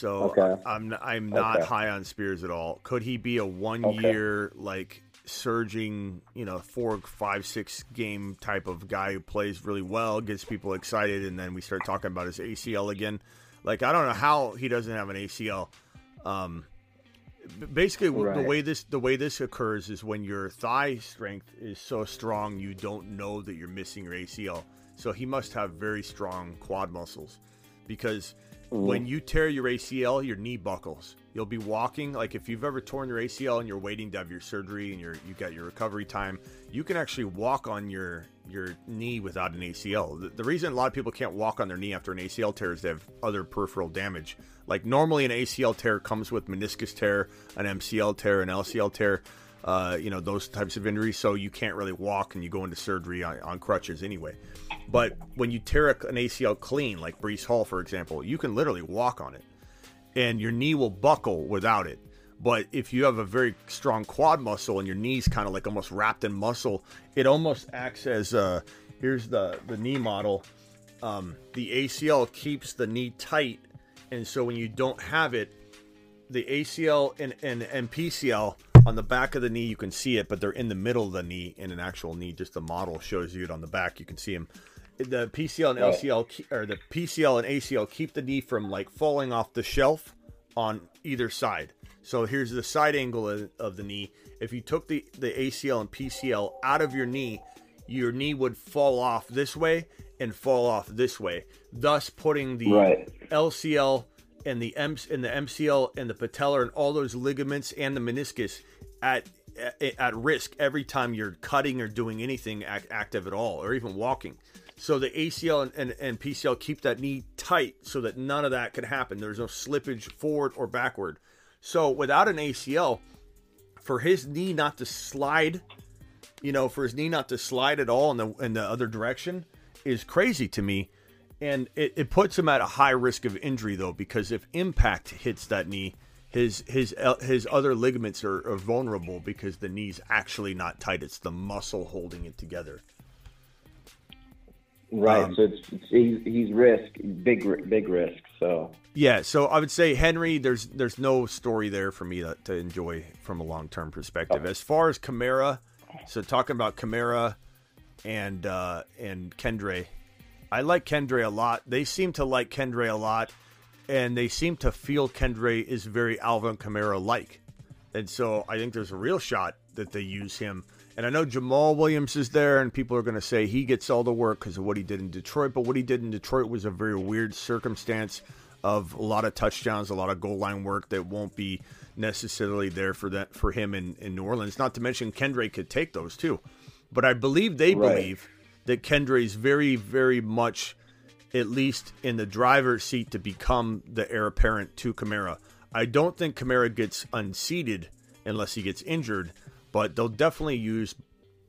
so Okay. I'm I'm not Okay. high on Spears at all. Could he be a one year like surging, you know, four, five, six game type of guy who plays really well, gets people excited, and then we start talking about his ACL again? Like I don't know how he doesn't have an ACL. Um, basically w the way this the way this occurs is when your thigh strength is so strong you don't know that you're missing your ACL. So he must have very strong quad muscles because when you tear your ACL, your knee buckles. You'll be walking like if you've ever torn your ACL and you're waiting to have your surgery and you're you got your recovery time, you can actually walk on your your knee without an ACL. The, the reason a lot of people can't walk on their knee after an ACL tear is they have other peripheral damage. Like normally an ACL tear comes with meniscus tear, an MCL tear, an LCL tear, uh, you know those types of injuries. So you can't really walk and you go into surgery on, on crutches anyway. But when you tear an ACL clean, like Breece Hall for example, you can literally walk on it, and your knee will buckle without it. But if you have a very strong quad muscle and your knee's kind of like almost wrapped in muscle, it almost acts as uh, here's the the knee model. Um, the ACL keeps the knee tight, and so when you don't have it, the ACL and, and, and PCL on the back of the knee, you can see it, but they're in the middle of the knee in an actual knee. Just the model shows you it on the back. You can see them. The PCL and LCL or the PCL and ACL keep the knee from like falling off the shelf on either side. So here's the side angle of, of the knee. If you took the, the ACL and PCL out of your knee, your knee would fall off this way and fall off this way, thus putting the Right. LCL and the M and the MCL and the patellar and all those ligaments and the meniscus at at, at risk every time you're cutting or doing anything ac- active at all or even walking. So the ACL and, and, and PCL keep that knee tight so that none of that could happen. There's no slippage forward or backward. So without an ACL, for his knee not to slide, you know, for his knee not to slide at all in the in the other direction is crazy to me. And it, it puts him at a high risk of injury though, because if impact hits that knee, his his uh, his other ligaments are, are vulnerable because the knee's actually not tight. It's the muscle holding it together. Right. Um, so it's, it's he's, he's risk, big big risk. So Yeah, so I would say Henry. There's there's no story there for me to, to enjoy from a long term perspective. As far as Kamara, so talking about Kamara and uh, and Kendre, I like Kendre a lot. They seem to like Kendre a lot, and they seem to feel Kendre is very Alvin Kamara like, and so I think there's a real shot that they use him. And I know Jamaal Williams is there, and people are going to say he gets all the work because of what he did in Detroit. But what he did in Detroit was a very weird circumstance of a lot of touchdowns, a lot of goal line work that won't be necessarily there for that for him in, in New Orleans. Not to mention Kendre could take those too. But I believe they Right. believe that Kendre is very, very much at least in the driver's seat to become the heir apparent to Kamara. I don't think Kamara gets unseated unless he gets injured, but they'll definitely use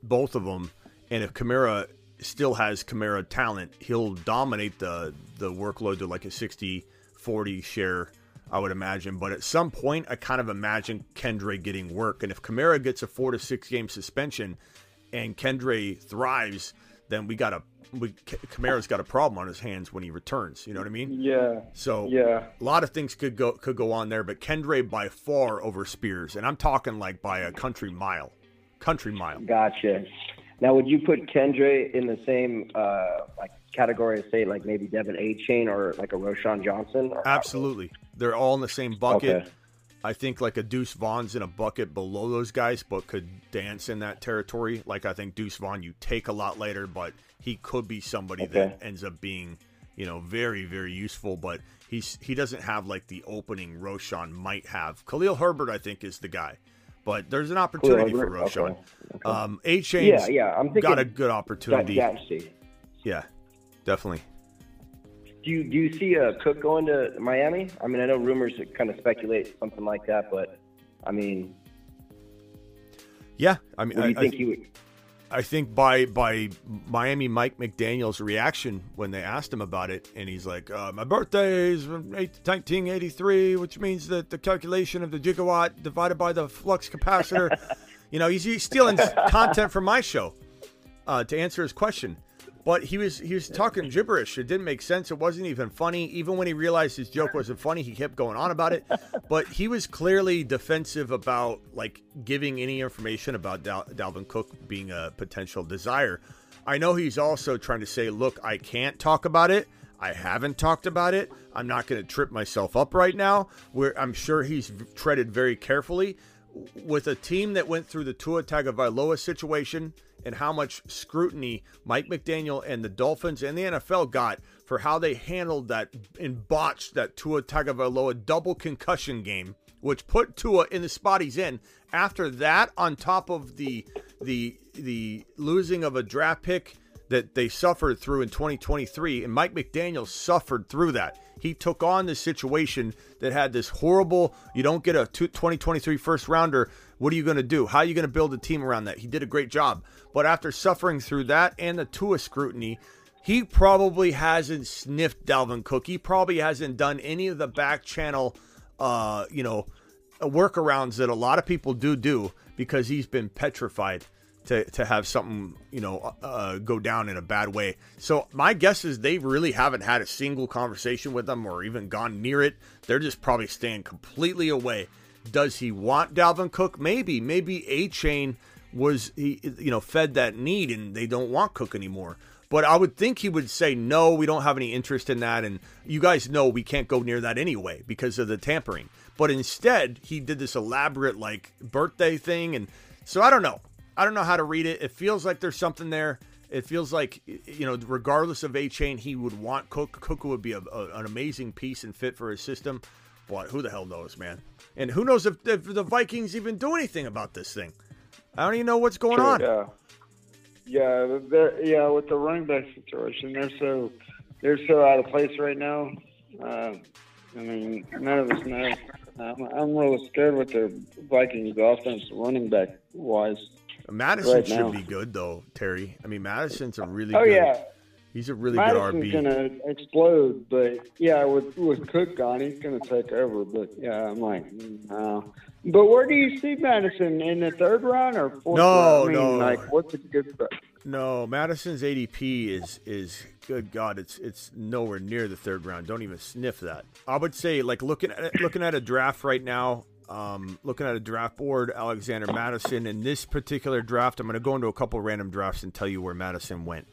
both of them. And if Kamara still has Kamara talent, he'll dominate the the workload to like a 60 40 share, I would imagine. But at some point, I kind of imagine Kendre getting work. And if Kamara gets a four to six game suspension and Kendre thrives, then we got a we, Kamara's got a problem on his hands when he returns. You know what I mean? Yeah. So Yeah. a lot of things could go could go on there, but Kendre by far over Spears, and I'm talking like by a country mile, country mile. gotcha. Now, would you put Kendre in the same uh, like category as say like maybe Devin A. Chain or like a Roschon Johnson? Absolutely, they're all in the same bucket. Okay. I think like a Deuce Vaughn's in a bucket below those guys, but could dance in that territory. Like I think Deuce Vaughn, you take a lot later, but he could be somebody that ends up being, you know, very very useful. But he's he doesn't have like the opening Roschon might have. Khalil Herbert, I think, is the guy. But there's an opportunity for Herbert? Roschon. Okay. Okay. Um, Achane's Yeah, yeah, I'm got a good opportunity. Yeah, definitely. Do you do you see uh, Cook going to Miami? I mean, I know rumors that kind of speculate something like that, but I mean, Yeah, I mean, what do you I, think I, he would? I think by by Miami Mike McDaniel's reaction when they asked him about it, and he's like, uh, "My birthday is 1983, which means that the calculation of the gigawatt divided by the flux capacitor." [laughs] you know, he's, he's stealing content from my show uh, to answer his question. But he was he was talking gibberish. It didn't make sense. It wasn't even funny. Even when he realized his joke wasn't funny, he kept going on about it. [laughs] But he was clearly defensive about like giving any information about Dal- Dalvin Cook being a potential desire. I know he's also trying to say, "Look, I can't talk about it. I haven't talked about it. I'm not going to trip myself up right now." Where I'm sure he's treaded very carefully with a team that went through the Tua Tagovailoa situation and how much scrutiny Mike McDaniel and the Dolphins and the NFL got for how they handled that and botched that Tua Tagovailoa double concussion game, which put Tua in the spot he's in. After that, on top of the the the losing of a draft pick that they suffered through in 2023, and Mike McDaniel suffered through that. He took on the situation that had this horrible, you don't get a 2023 first rounder. What are you going to do? How are you going to build a team around that? He did a great job. But after suffering through that and the Tua scrutiny, he probably hasn't sniffed Dalvin Cook. He probably hasn't done any of the back channel, uh, you know, workarounds that a lot of people do do because he's been petrified to, to have something, you know, uh, go down in a bad way. So my guess is they really haven't had a single conversation with him or even gone near it. They're just probably staying completely away. Does he want Dalvin Cook? Maybe. Maybe Achane was he, you know, fed that need and they don't want Cook anymore. But I would think he would say no. We don't have any interest in that, and you guys know we can't go near that anyway because of the tampering. But instead, he did this elaborate like birthday thing, and so I don't know. I don't know how to read it. It feels like there's something there. It feels like you know, regardless of Achane, he would want Cook. Cook would be a, a, an amazing piece and fit for his system. But who the hell knows, man? And who knows if, if the Vikings even do anything about this thing? I don't even know what's going Sure, on. Yeah, yeah, they're, yeah. With the running back situation, they're so they're so out of place right now. Uh, I mean, none of us know. I'm, I'm really scared with their Vikings offense, running back wise. Mattison right should now. be good though, Terry. I mean, Mattison's a really Oh good. yeah, He's a really Mattison's good RB. gonna explode, but yeah, with with Cook gone, he's gonna take over. But yeah, I'm like, no. But where do you see Mattison in the third round or fourth No, round? I mean, no. Like, what's a good? No, Mattison's ADP is is good. God, it's it's nowhere near the third round. Don't even sniff that. I would say, like looking at looking at a draft right now, um, looking at a draft board, Alexander Mattison. In this particular draft, I'm going to go into a couple random drafts and tell you where Mattison went.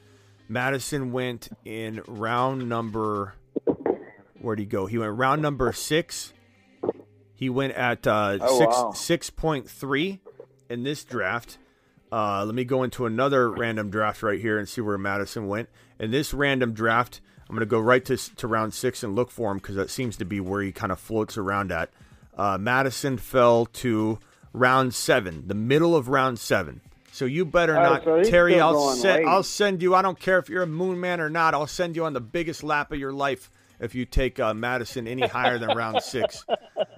Mattison went in round number. Where'd he go? He went round number six. He went at uh, Oh, six wow. six point three in this draft. Uh, let me go into another random draft right here and see where Mattison went. In this random draft, I'm going to go right to to round six and look for him because that seems to be where he kind of floats around at. Uh, Mattison fell to round seven, the middle of round seven. So you better not, so Terry. I'll send. I'll send you. I don't care if you're a moon man or not. I'll send you on the biggest lap of your life if you take uh, Mattison any higher than round [laughs] six.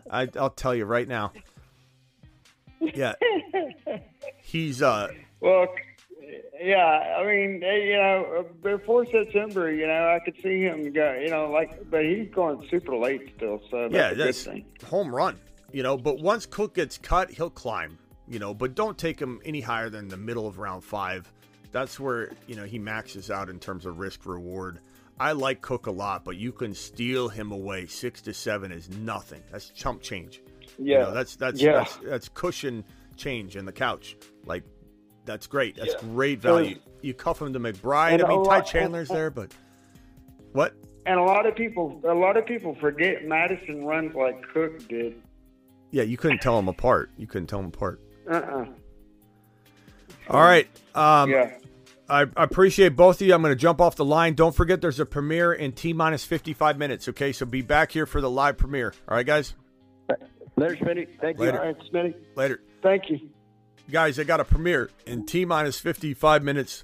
I, I'll tell you right now. Yeah, he's uh Well, yeah, I mean, eh, you know, before September, you know, I could see him go, you know, like, but he's going super late still, so that's yeah, that's home run. You know, but once Cook gets cut, he'll climb. You know, but don't take him any higher than the middle of round five. That's where you know he maxes out in terms of risk reward. I like Cook a lot, but you can steal him away. Six to seven is nothing. That's chump change. You Yeah. know, that's that's Yeah. that's that's cushion change in the couch. Like that's great. That's Yeah. great So- value. you cuff him to McBride. I mean, Ty lot- Chandler's there, but what? And a lot of people, a lot of people forget Mattison runs like Cook did. Yeah, you couldn't tell them apart. You couldn't tell them apart. Uh-uh. All right. Um, Yeah. I, I appreciate both of you. I'm going to jump off the line. Don't forget there's a premiere in T minus 55 minutes. Okay, so be back here for the live premiere. All right, guys. Later, Smitty. Thank you. Later. All right, Smitty. Later. Thank you. Guys, I got a premiere in T minus 55 minutes.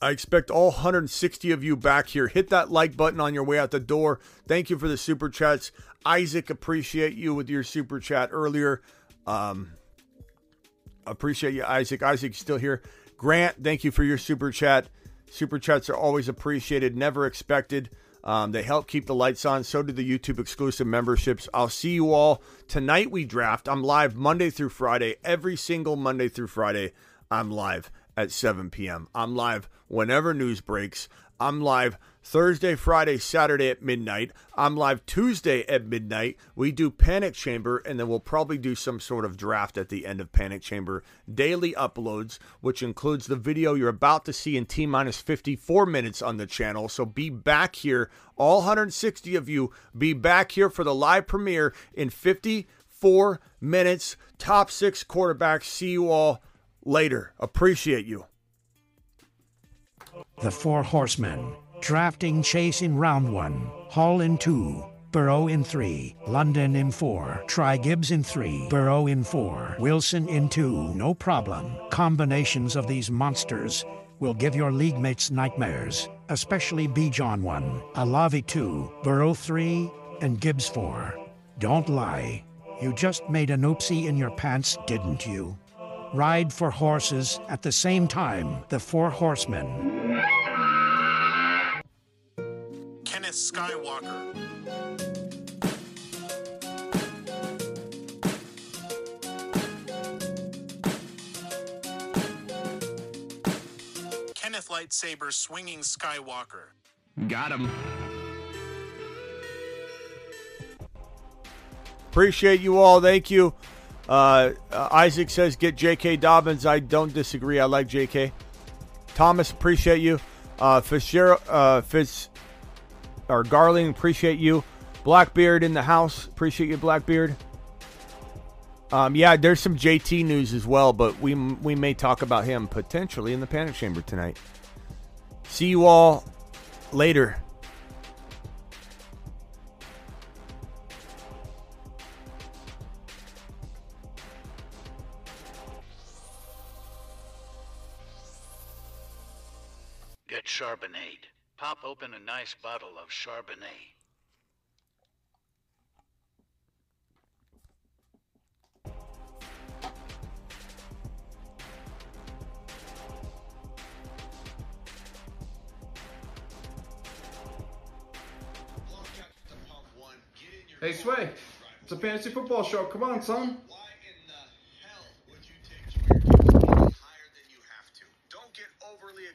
I expect all 160 of you back here. Hit that like button on your way out the door. Thank you for the super chats. Isaac, appreciate you with your super chat earlier. Um, appreciate you, Isaac. Isaac's still here. Grant, thank you for your super chat. Super chats are always appreciated, never expected. Um, they help keep the lights on. So do the YouTube exclusive memberships. I'll see you all tonight. We draft. I'm live Monday through Friday. Every single Monday through Friday, I'm live at 7 p.m. I'm live whenever news breaks. I'm live Thursday, Friday, Saturday at midnight. I'm live Tuesday at midnight. We do Panic Chamber, and then we'll probably do some sort of draft at the end of Panic Chamber. Daily uploads, which includes the video you're about to see in T minus 54 minutes on the channel. So be back here, all 160 of you, be back here for the live premiere in 54 minutes. Top six quarterbacks. See you all later. Appreciate you. The Four Horsemen. Drafting Chase in round one. Hall in two. Burrow in three. London in four. Try Gibbs in three. Burrow in four. Wilson in two. No problem. Combinations of these monsters will give your league mates nightmares, especially Bijan one. Olave two. Burrow three. And Gibbs four. Don't lie. You just made an oopsie in your pants, didn't you? Ride for horses at the same time. The Four Horsemen. Kenneth Skywalker. Kenneth Lightsaber swinging Skywalker. Got him. Appreciate you all. Thank you. Uh, uh, Isaac says get J.K. Dobbins. I don't disagree. I like J.K. Thomas, appreciate you. Uh, Fitzgerald, uh, Fitz, or Garling, appreciate you. Blackbeard in the house. Appreciate you, Blackbeard. Um, yeah, there's some JT news as well, but we we may talk about him potentially in the panic chamber tonight. See you all later. Get Charbonnet pop open a nice bottle of Charbonnet. Hey Sway, it's a fantasy football show. Come on, son.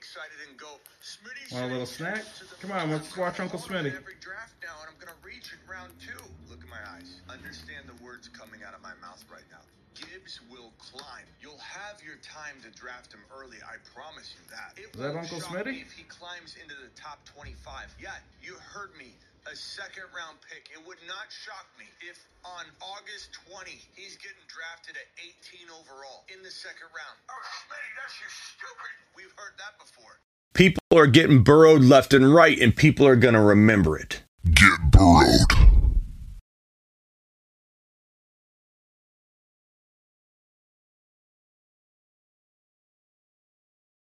Excited and go, Smitty Want a little snack? Come on, let's watch Uncle Smitty. every draft now, and I'm going to reach in round two. Look at my eyes. Understand the words coming out of my mouth right now. Gibbs will climb. You'll have your time to draft him early. I promise you that. It Is that Uncle Smitty? If he climbs into the top 25. Yeah, you heard me. A second round pick. It would not shock me if on August 20 he's getting drafted at 18 overall in the second round. Oh, Smitty, that's just stupid. We've heard that before. People are getting burrowed left and right, and people are going to remember it. Get burrowed.